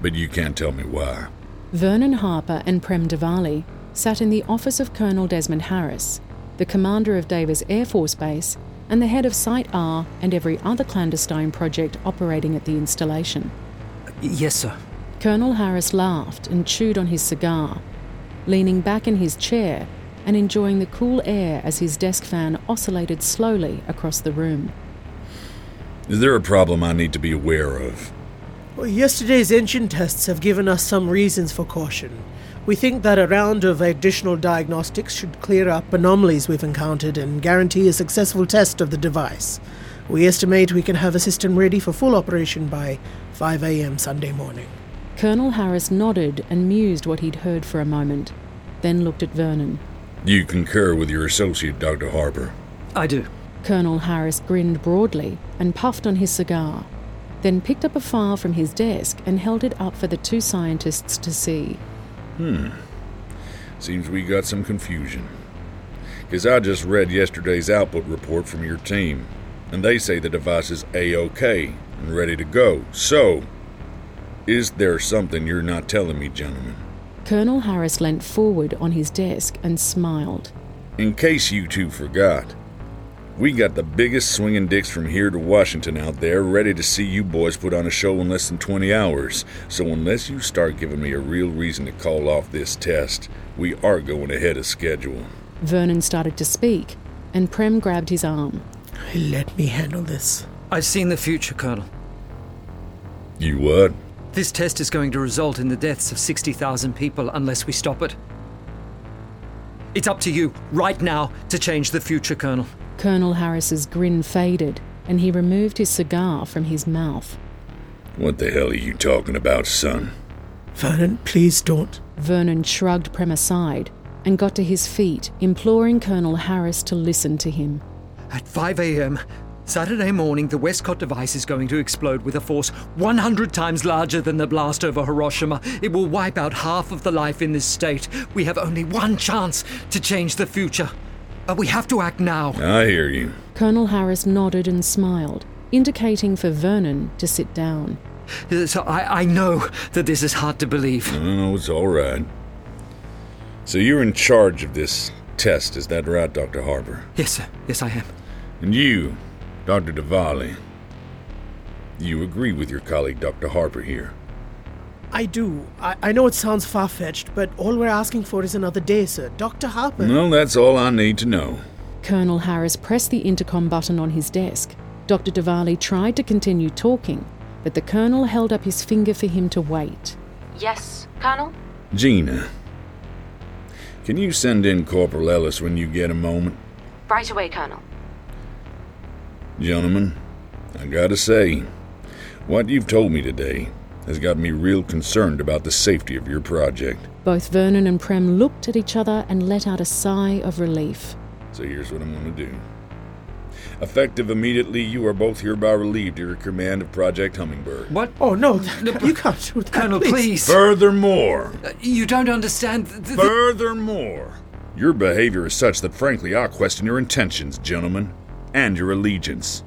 but you can't tell me why. Vernon Harper and Prem Diwali sat in the office of Colonel Desmond Harris, the commander of Davis Air Force Base and the head of Site R and every other clandestine project operating at the installation. Yes, sir. Colonel Harris laughed and chewed on his cigar, leaning back in his chair and enjoying the cool air as his desk fan oscillated slowly across the room. Is there a problem I need to be aware of? Well, yesterday's engine tests have given us some reasons for caution. We think that a round of additional diagnostics should clear up anomalies we've encountered and guarantee a successful test of the device. We estimate we can have a system ready for full operation by 5 a.m. Sunday morning. Colonel Harris nodded and mused what he'd heard for a moment, then looked at Vernon. You concur with your associate, Dr. Harper. I do. Colonel Harris grinned broadly and puffed on his cigar, then picked up a file from his desk and held it up for the two scientists to see. Hmm. Seems we got some confusion. Because I just read yesterday's output report from your team, and they say the device is A OK and ready to go. So, is there something you're not telling me, gentlemen? Colonel Harris leant forward on his desk and smiled. In case you two forgot, we got the biggest swinging dicks from here to Washington out there, ready to see you boys put on a show in less than 20 hours. So, unless you start giving me a real reason to call off this test, we are going ahead of schedule. Vernon started to speak, and Prem grabbed his arm. Let me handle this. I've seen the future, Colonel. You what? This test is going to result in the deaths of 60,000 people unless we stop it. It's up to you, right now, to change the future, Colonel. Colonel Harris's grin faded, and he removed his cigar from his mouth. What the hell are you talking about, son? Vernon, please don't. Vernon shrugged Prem aside and got to his feet, imploring Colonel Harris to listen to him. At 5 a.m., Saturday morning, the Westcott device is going to explode with a force 100 times larger than the blast over Hiroshima. It will wipe out half of the life in this state. We have only one chance to change the future. But we have to act now. I hear you. Colonel Harris nodded and smiled, indicating for Vernon to sit down. So I, I know that this is hard to believe. No, no, it's all right. So you're in charge of this test, is that right, Dr. Harper? Yes, sir. Yes, I am. And you, Dr. Diwali, you agree with your colleague, Dr. Harper, here? I do. I, I know it sounds far fetched, but all we're asking for is another day, sir. Dr. Harper. Well, that's all I need to know. Colonel Harris pressed the intercom button on his desk. Dr. Diwali tried to continue talking, but the Colonel held up his finger for him to wait. Yes, Colonel? Gina, can you send in Corporal Ellis when you get a moment? Right away, Colonel. Gentlemen, I gotta say, what you've told me today has got me real concerned about the safety of your project. Both Vernon and Prem looked at each other and let out a sigh of relief. So here's what I'm gonna do. Effective immediately, you are both hereby relieved of your command of Project Hummingbird. What? Oh, no, you can't do that. Colonel, please. Furthermore, Uh, You don't understand. th- th- furthermore, your behavior is such that frankly I question your intentions, gentlemen, and your allegiance.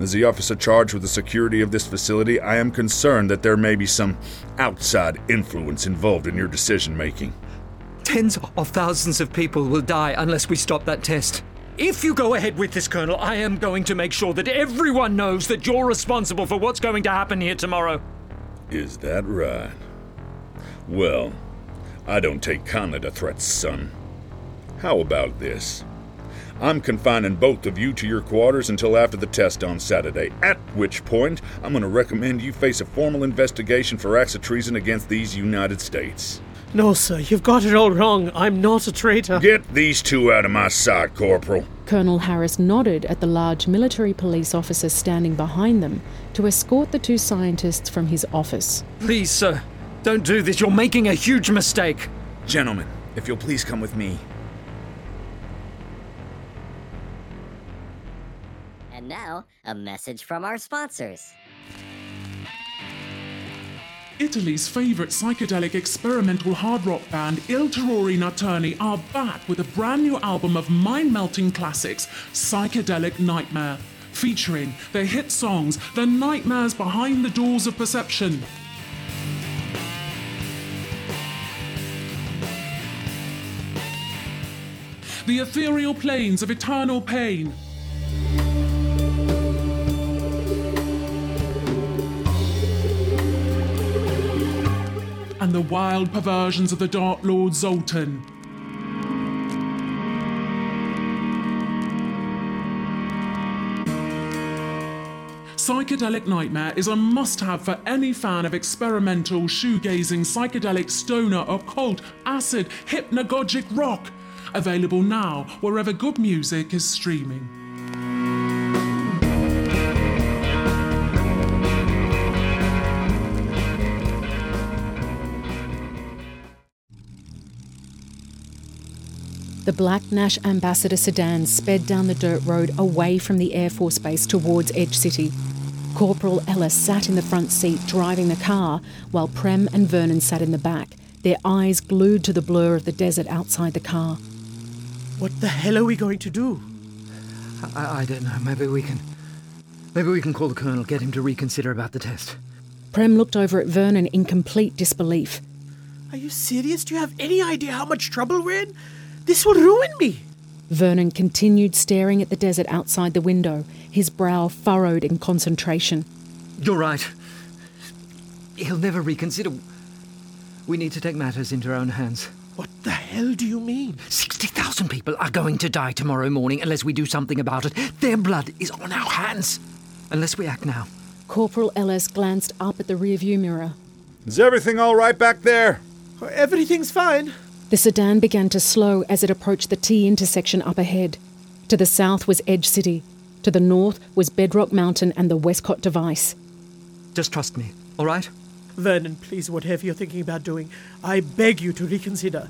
As the officer charged with the security of this facility, I am concerned that there may be some outside influence involved in your decision making. Tens of thousands of people will die unless we stop that test. If you go ahead with this, Colonel, I am going to make sure that everyone knows that you're responsible for what's going to happen here tomorrow. Is that right? Well, I don't take kindly to threats, son. How about this? I'm confining both of you to your quarters until after the test on Saturday, at which point I'm going to recommend you face a formal investigation for acts of treason against these United States. No, sir, you've got it all wrong. I'm not a traitor. Get these two out of my sight, Corporal. Colonel Harris nodded at the large military police officer standing behind them to escort the two scientists from his office. Please, sir, don't do this. You're making a huge mistake. Gentlemen, if you'll please come with me. Now, a message from our sponsors. Italy's favourite psychedelic experimental hard rock band Il Terrori Notturni are back with a brand new album of mind melting classics, Psychedelic Nightmare, featuring their hit songs, The Nightmares Behind the Doors of Perception. The Ethereal Plains of Eternal Pain. And the wild perversions of the Dark Lord Zoltan. Psychedelic Nightmare is a must have for any fan of experimental, shoegazing, psychedelic, stoner, occult, acid, hypnagogic rock. Available now wherever good music is streaming. The Black Nash Ambassador sedan sped down the dirt road away from the Air Force Base towards Edge City. Corporal Ellis sat in the front seat driving the car, while Prem and Vernon sat in the back, their eyes glued to the blur of the desert outside the car. What the hell are we going to do? I, I don't know. Maybe we can. Maybe we can call the Colonel, get him to reconsider about the test. Prem looked over at Vernon in complete disbelief. Are you serious? Do you have any idea how much trouble we're in? This will ruin me. Vernon continued staring at the desert outside the window, his brow furrowed in concentration. You're right. He'll never reconsider. We need to take matters into our own hands. What the hell do you mean? 60,000 people are going to die tomorrow morning unless we do something about it. Their blood is on our hands. Unless we act now. Corporal Ellis glanced up at the rearview mirror. Is everything all right back there? Everything's fine. The sedan began to slow as it approached the T intersection up ahead. To the south was Edge City. To the north was Bedrock Mountain and the Westcott device. Just trust me, all right? Vernon, please, whatever you're thinking about doing, I beg you to reconsider.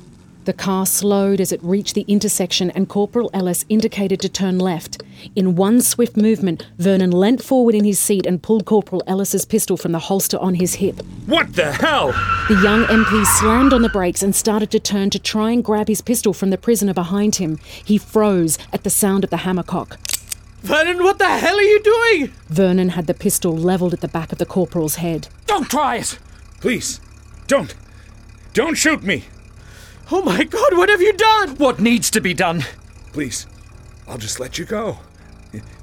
The car slowed as it reached the intersection and Corporal Ellis indicated to turn left. In one swift movement, Vernon leant forward in his seat and pulled Corporal Ellis's pistol from the holster on his hip. What the hell? The young MP slammed on the brakes and started to turn to try and grab his pistol from the prisoner behind him. He froze at the sound of the hammercock. Vernon, what the hell are you doing? Vernon had the pistol levelled at the back of the corporal's head. Don't try it! Please, don't. Don't shoot me. Oh my god, what have you done? What needs to be done? Please, I'll just let you go.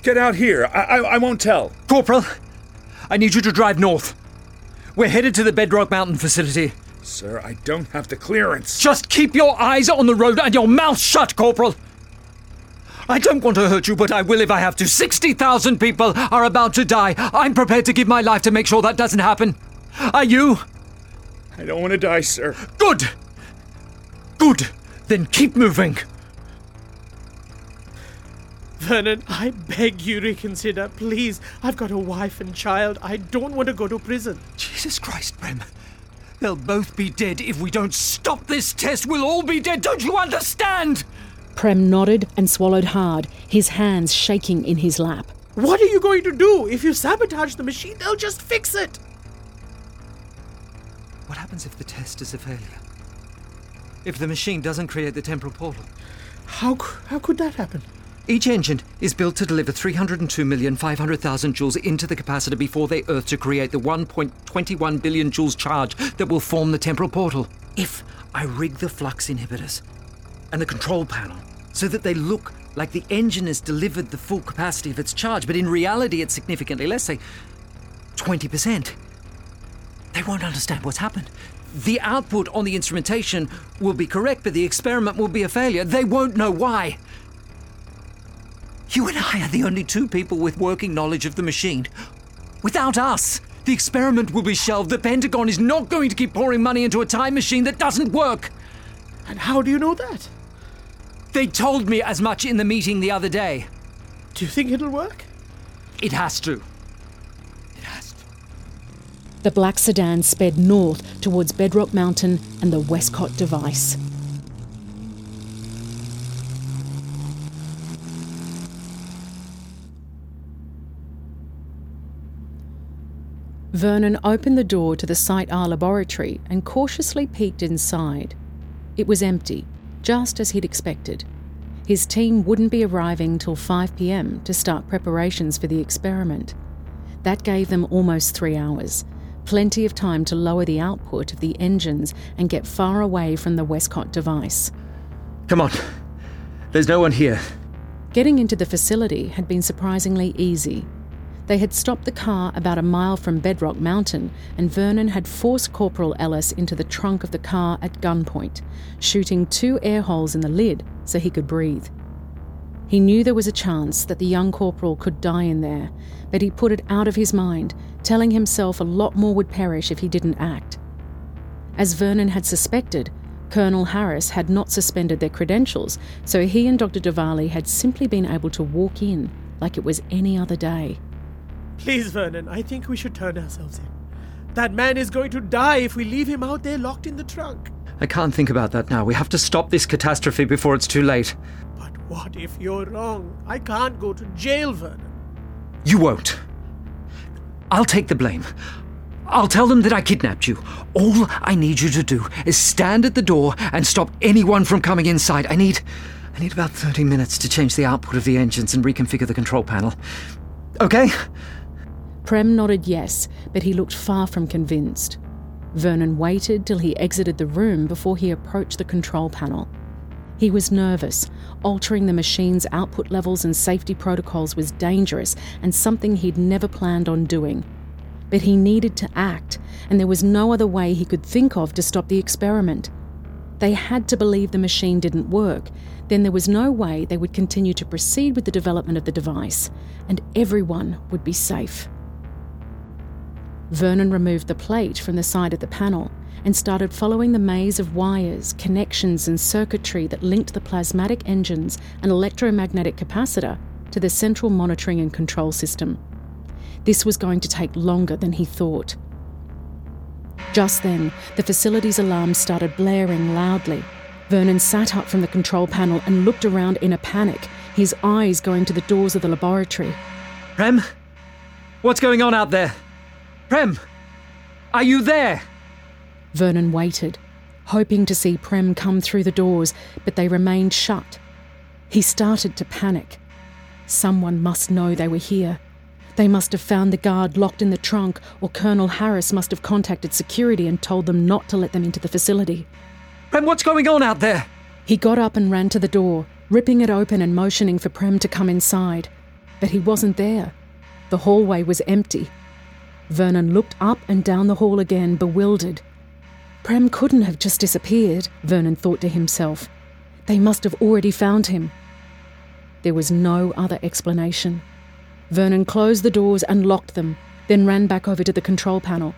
Get out here. I, I, I won't tell. Corporal, I need you to drive north. We're headed to the Bedrock Mountain facility. Sir, I don't have the clearance. Just keep your eyes on the road and your mouth shut, Corporal. I don't want to hurt you, but I will if I have to. 60,000 people are about to die. I'm prepared to give my life to make sure that doesn't happen. Are you? I don't want to die, sir. Good. Good. Then keep moving. Vernon, I beg you reconsider, please. I've got a wife and child. I don't want to go to prison. Jesus Christ, Prem. They'll both be dead if we don't stop this test. We'll all be dead. Don't you understand? Prem nodded and swallowed hard, his hands shaking in his lap. What are you going to do? If you sabotage the machine, they'll just fix it. What happens if the test is a failure? If the machine doesn't create the temporal portal? How, how could that happen? Each engine is built to deliver 302,500,000 joules into the capacitor before they earth to create the 1.21 billion joules charge that will form the temporal portal. If I rig the flux inhibitors and the control panel so that they look like the engine has delivered the full capacity of its charge, but in reality it's significantly less, say 20%, they won't understand what's happened. The output on the instrumentation will be correct, but the experiment will be a failure. They won't know why. You and I are the only two people with working knowledge of the machine. Without us, the experiment will be shelved. The Pentagon is not going to keep pouring money into a time machine that doesn't work. And how do you know that? They told me as much in the meeting the other day. Do you think it'll work? It has to. The black sedan sped north towards Bedrock Mountain and the Westcott device. Vernon opened the door to the Site R laboratory and cautiously peeked inside. It was empty, just as he'd expected. His team wouldn't be arriving till 5 pm to start preparations for the experiment. That gave them almost three hours, plenty of time to lower the output of the engines and get far away from the Westcott device. Come on. There's no one here. Getting into the facility had been surprisingly easy. They had stopped the car about a mile from Bedrock Mountain, and Vernon had forced Corporal Ellis into the trunk of the car at gunpoint, shooting two air holes in the lid so he could breathe. He knew there was a chance that the young corporal could die in there, but he put it out of his mind, telling himself a lot more would perish if he didn't act. As Vernon had suspected, Colonel Harris had not suspended their credentials, so he and Dr. Diwali had simply been able to walk in like it was any other day. Please, Vernon, I think we should turn ourselves in. That man is going to die if we leave him out there locked in the trunk. I can't think about that now. We have to stop this catastrophe before it's too late. But what if you're wrong? I can't go to jail, Vernon. You won't. I'll take the blame. I'll tell them that I kidnapped you. All I need you to do is stand at the door and stop anyone from coming inside. I need I need about 30 minutes to change the output of the engines and reconfigure the control panel. Okay? Prem nodded yes, but he looked far from convinced. Vernon waited till he exited the room before he approached the control panel. He was nervous. Altering the machine's output levels and safety protocols was dangerous and something he'd never planned on doing. But he needed to act, and there was no other way he could think of to stop the experiment. They had to believe the machine didn't work, then there was no way they would continue to proceed with the development of the device, and everyone would be safe. Vernon removed the plate from the side of the panel and started following the maze of wires, connections, and circuitry that linked the plasmatic engines and electromagnetic capacitor to the central monitoring and control system. This was going to take longer than he thought. Just then, the facility's alarm started blaring loudly. Vernon sat up from the control panel and looked around in a panic, his eyes going to the doors of the laboratory. Prem? What's going on out there? Prem? Are you there? Vernon waited, hoping to see Prem come through the doors, but they remained shut. He started to panic. Someone must know they were here. They must have found the guard locked in the trunk, or Colonel Harris must have contacted security and told them not to let them into the facility. Prem, what's going on out there? He got up and ran to the door, ripping it open and motioning for Prem to come inside. But he wasn't there. The hallway was empty. Vernon looked up and down the hall again, bewildered. Prem couldn't have just disappeared, Vernon thought to himself. They must have already found him. There was no other explanation. Vernon closed the doors and locked them, then ran back over to the control panel.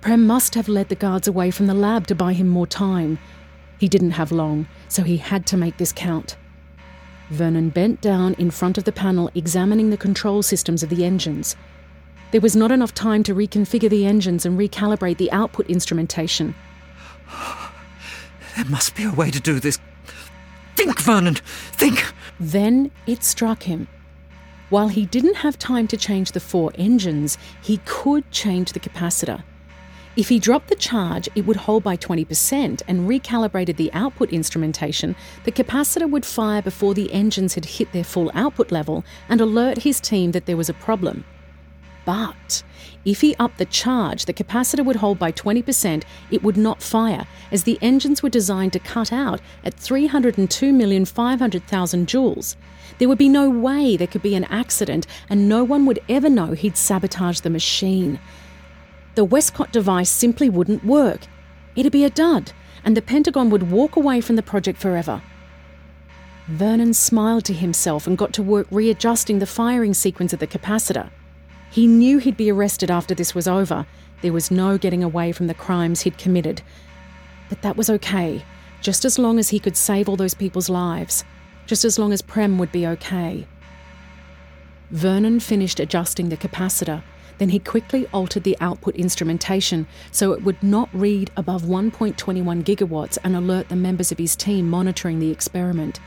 Prem must have led the guards away from the lab to buy him more time. He didn't have long, so he had to make this count. Vernon bent down in front of the panel, examining the control systems of the engines. There was not enough time to reconfigure the engines and recalibrate the output instrumentation. There must be a way to do this. Think, Vernon, think! Then it struck him. While he didn't have time to change the four engines, he could change the capacitor. If he dropped the charge, it would hold by 20% and recalibrated the output instrumentation, the capacitor would fire before the engines had hit their full output level and alert his team that there was a problem. But if he upped the charge, the capacitor would hold by 20%, it would not fire, as the engines were designed to cut out at 302,500,000 joules. There would be no way there could be an accident, and no one would ever know he'd sabotaged the machine. The Westcott device simply wouldn't work. It'd be a dud, and the Pentagon would walk away from the project forever. Vernon smiled to himself and got to work readjusting the firing sequence of the capacitor. He knew he'd be arrested after this was over. There was no getting away from the crimes he'd committed. But that was okay, just as long as he could save all those people's lives, just as long as Prem would be okay. Vernon finished adjusting the capacitor. Then he quickly altered the output instrumentation so it would not read above 1.21 gigawatts and alert the members of his team monitoring the experiment.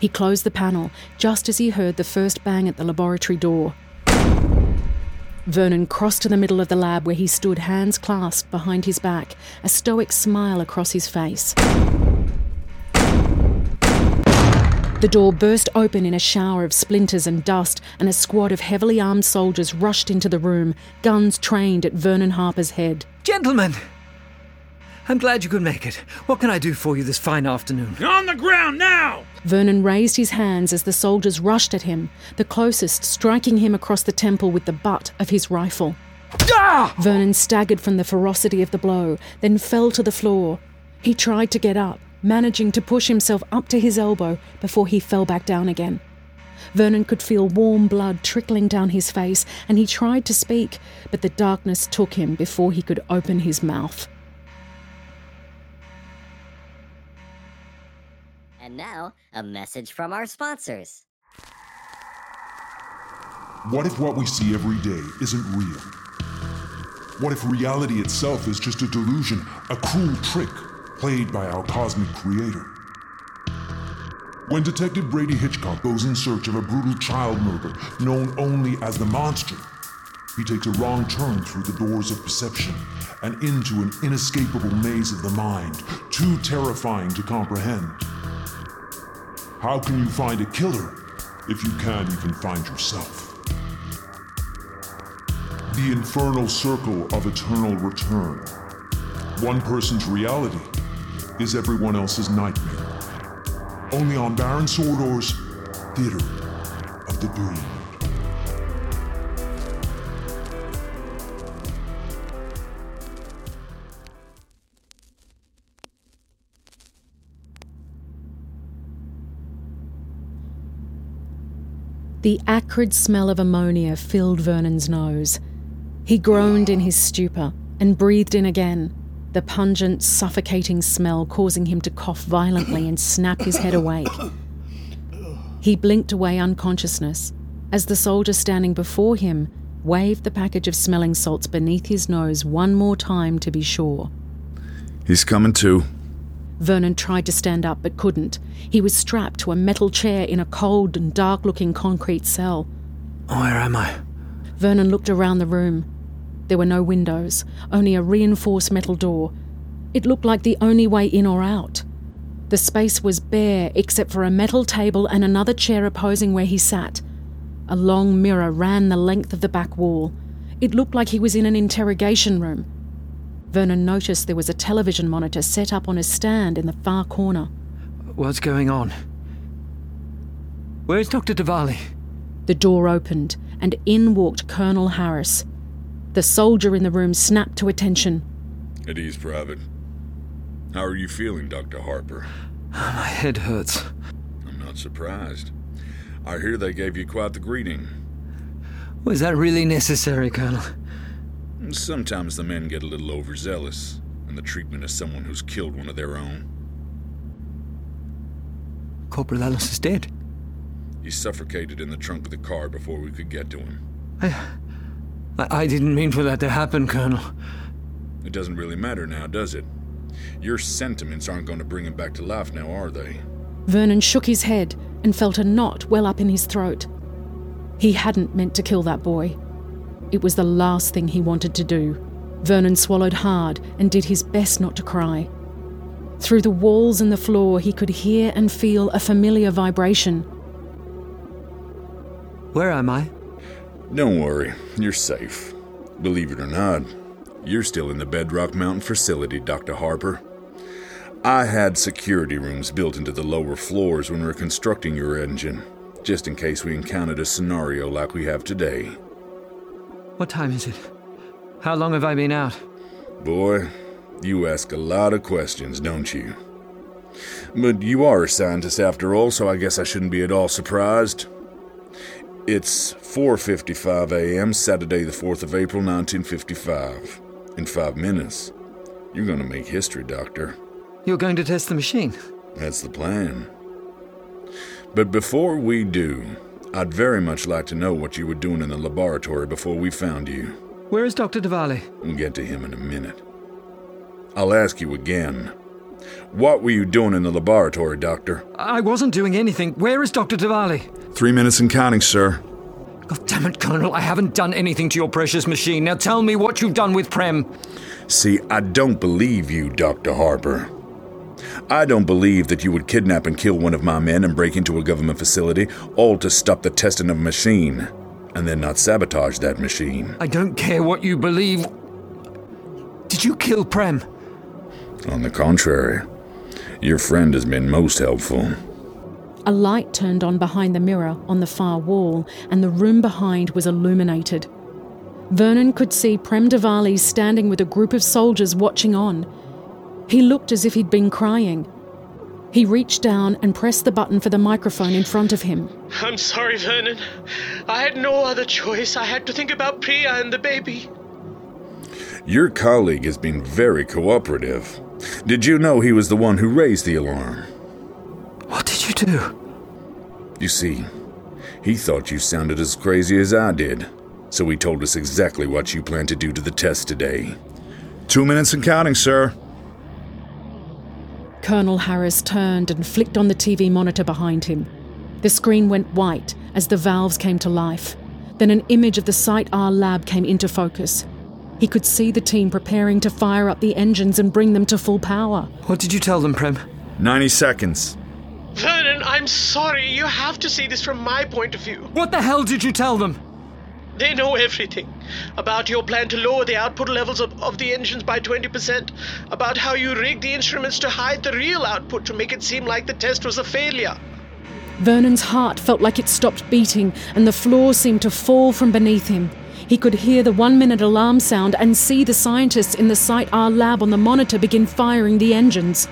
He closed the panel just as he heard the first bang at the laboratory door. Vernon crossed to the middle of the lab where he stood, hands clasped behind his back, a stoic smile across his face. The door burst open in a shower of splinters and dust, and a squad of heavily armed soldiers rushed into the room, guns trained at Vernon Harper's head. Gentlemen! I'm glad you could make it. What can I do for you this fine afternoon? On the ground now! Vernon raised his hands as the soldiers rushed at him, the closest striking him across the temple with the butt of his rifle. Ah! Vernon staggered from the ferocity of the blow, then fell to the floor. He tried to get up, managing to push himself up to his elbow before he fell back down again. Vernon could feel warm blood trickling down his face, and he tried to speak, but the darkness took him before he could open his mouth. And now, a message from our sponsors. What if what we see every day isn't real? What if reality itself is just a delusion, a cruel trick played by our cosmic creator? When Detective Brady Hitchcock goes in search of a brutal child murder known only as the Monster, he takes a wrong turn through the doors of perception and into an inescapable maze of the mind, too terrifying to comprehend. How can you find a killer if you can't even find yourself? The infernal circle of eternal return. One person's reality is everyone else's nightmare. Only on Baron Sordor's Theater of the Doomed. The acrid smell of ammonia filled Vernon's nose. He groaned in his stupor and breathed in again, the pungent, suffocating smell causing him to cough violently and snap his head awake. He blinked away unconsciousness as the soldier standing before him waved the package of smelling salts beneath his nose one more time to be sure. He's coming to. Vernon tried to stand up but couldn't. He was strapped to a metal chair in a cold and dark looking concrete cell. Where am I? Vernon looked around the room. There were no windows, only a reinforced metal door. It looked like the only way in or out. The space was bare except for a metal table and another chair opposing where he sat. A long mirror ran the length of the back wall. It looked like he was in an interrogation room. Vernon noticed there was a television monitor set up on a stand in the far corner. What's going on? Where's Dr. Diwali? The door opened, and in walked Colonel Harris. The soldier in the room snapped to attention. At ease, Private. How are you feeling, Dr. Harper? My head hurts. I'm not surprised. I hear they gave you quite the greeting. Was that really necessary, Colonel? Sometimes the men get a little overzealous in the treatment of someone who's killed one of their own. Corporal Ellis is dead. He suffocated in the trunk of the car before we could get to him. I, I didn't mean for that to happen, Colonel. It doesn't really matter now, does it? Your sentiments aren't going to bring him back to life now, are they? Vernon shook his head and felt a knot well up in his throat. He hadn't meant to kill that boy. It was the last thing he wanted to do. Vernon swallowed hard and did his best not to cry. Through the walls and the floor, he could hear and feel a familiar vibration. Where am I? Don't worry, you're safe. Believe it or not, you're still in the Bedrock Mountain facility, Dr. Harper. I had security rooms built into the lower floors when we were constructing your engine, just in case we encountered a scenario like we have today. What time is it? How long have I been out? Boy, you ask a lot of questions, don't you? But you are a scientist after all, so I guess I shouldn't be at all surprised. It's 4:55 a.m. Saturday the 4th of April 1955. In 5 minutes, you're going to make history, doctor. You're going to test the machine? That's the plan. But before we do, I'd very much like to know what you were doing in the laboratory before we found you. Where is Dr. Diwali? We'll get to him in a minute. I'll ask you again. What were you doing in the laboratory, Doctor? I wasn't doing anything. Where is Dr. Diwali? Three minutes and counting, sir. God damn it, Colonel. I haven't done anything to your precious machine. Now tell me what you've done with Prem. See, I don't believe you, Dr. Harper. I don't believe that you would kidnap and kill one of my men and break into a government facility, all to stop the testing of a machine, and then not sabotage that machine. I don't care what you believe. Did you kill Prem? On the contrary, your friend has been most helpful. A light turned on behind the mirror on the far wall, and the room behind was illuminated. Vernon could see Prem Diwali standing with a group of soldiers watching on. He looked as if he'd been crying. He reached down and pressed the button for the microphone in front of him. I'm sorry, Vernon. I had no other choice. I had to think about Priya and the baby. Your colleague has been very cooperative. Did you know he was the one who raised the alarm? What did you do? You see, he thought you sounded as crazy as I did, so he told us exactly what you plan to do to the test today. Two minutes and counting, sir. Colonel Harris turned and flicked on the TV monitor behind him. The screen went white as the valves came to life. Then an image of the Site R lab came into focus. He could see the team preparing to fire up the engines and bring them to full power. What did you tell them, Prem? 90 seconds. Vernon, I'm sorry. You have to see this from my point of view. What the hell did you tell them? They know everything about your plan to lower the output levels of, of the engines by 20%, about how you rigged the instruments to hide the real output to make it seem like the test was a failure. Vernon's heart felt like it stopped beating, and the floor seemed to fall from beneath him. He could hear the one minute alarm sound and see the scientists in the Site R lab on the monitor begin firing the engines.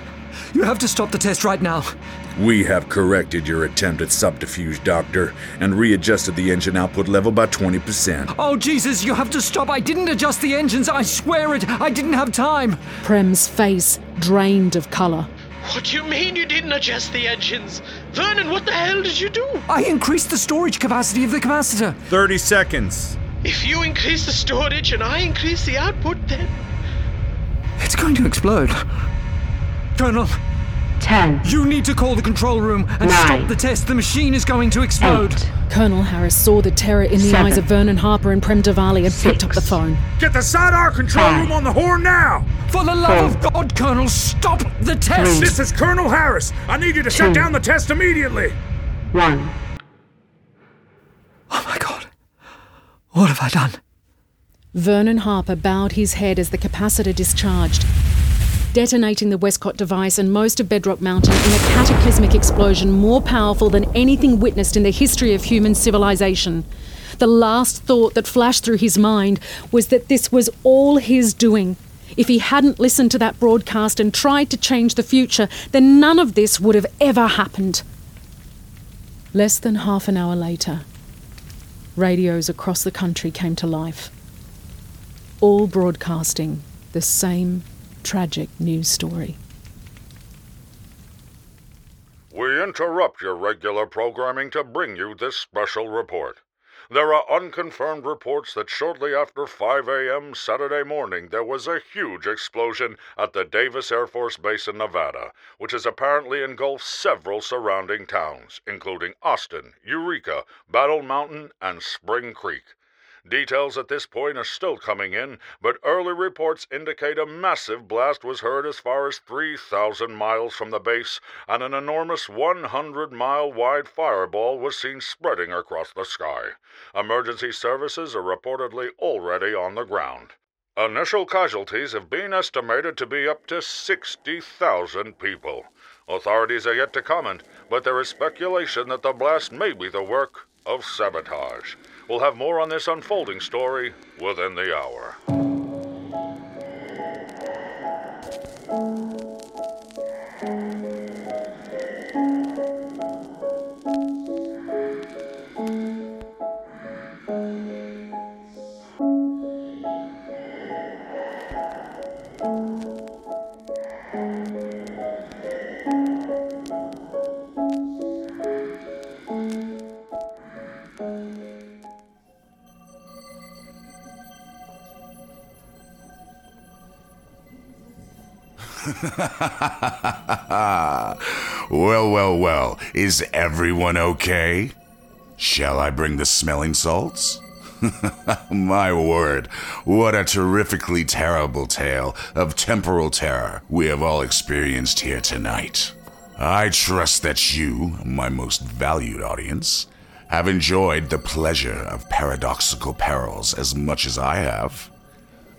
You have to stop the test right now. We have corrected your attempt at subterfuge, Doctor, and readjusted the engine output level by 20%. Oh, Jesus, you have to stop. I didn't adjust the engines. I swear it. I didn't have time. Prem's face drained of colour. What do you mean you didn't adjust the engines? Vernon, what the hell did you do? I increased the storage capacity of the capacitor. 30 seconds. If you increase the storage and I increase the output, then. It's going to explode. Colonel. Ten. You need to call the control room and Nine. stop the test. The machine is going to explode. Eight. Colonel Harris saw the terror in the Seven. eyes of Vernon Harper and Prem Diwali and picked up the phone. Get the Site R control Five. room on the horn now! For the love of God, Colonel, stop the test. Three. This is Colonel Harris. I need you to shut down the test immediately. One. Oh my God. What have I done? Vernon Harper bowed his head as the capacitor discharged, detonating the Westcott device and most of Bedrock Mountain in a cataclysmic explosion more powerful than anything witnessed in the history of human civilization. The last thought that flashed through his mind was that this was all his doing. If he hadn't listened to that broadcast and tried to change the future, then none of this would have ever happened. Less than half an hour later, radios across the country came to life all broadcasting the same tragic news story. We interrupt your regular programming to bring you this special report. There are unconfirmed reports that shortly after 5 a.m. Saturday morning there was a huge explosion at the Davis Air Force Base in Nevada, which has apparently engulfed several surrounding towns, including Austin, Eureka, Battle Mountain, and Spring Creek. Details at this point are still coming in, but early reports indicate a massive blast was heard as far as 3,000 miles from the base, and an enormous 100 mile wide fireball was seen spreading across the sky. Emergency services are reportedly already on the ground. Initial casualties have been estimated to be up to 60,000 people. Authorities are yet to comment, but there is speculation that the blast may be the work of sabotage. We'll have more on this unfolding story within the hour. well, well, well. Is everyone okay? Shall I bring the smelling salts? My word, what a terrifically terrible tale of temporal terror we have all experienced here tonight. I trust that you, my most valued audience, have enjoyed the pleasure of paradoxical perils as much as I have.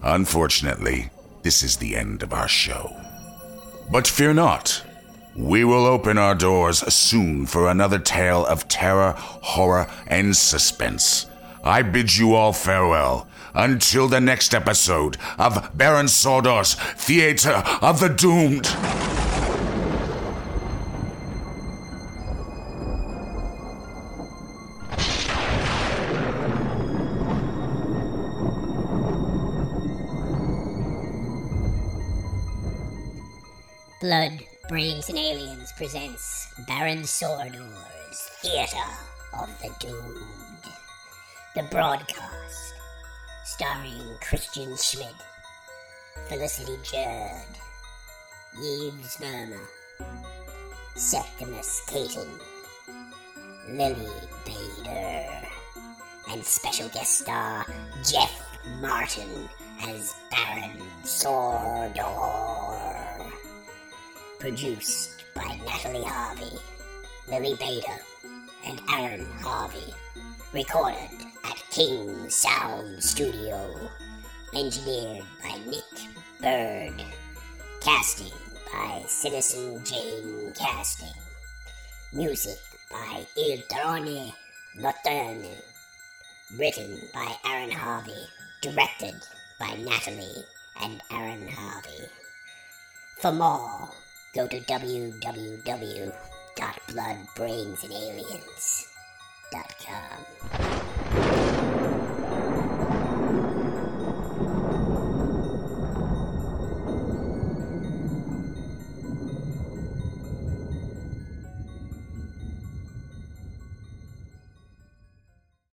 Unfortunately, this is the end of our show. But fear not. We will open our doors soon for another tale of terror, horror, and suspense. I bid you all farewell until the next episode of Baron Sordor's Theater of the Doomed. Blood, Brains, and Aliens presents Baron Sordor's Theater of the Doomed. The broadcast, starring Kristian Schmid, Felicity Jurd, Jeeves Verma, Septimus Caton, Lilly Bader, and special guest star Jeff Martin as Baron Sordor. Produced by Natalie Harvie, Lilly Bader, and Aaron Harvie. Recorded at King Sound Studio. Engineered by Nick Bird. Casting by Citizen Jane Casting. Music by Il Terrori Notturni. Written by Aaron Harvie. Directed by Natalie and Aaron Harvie. For more, go to www.bloodbrainsandaliens.com.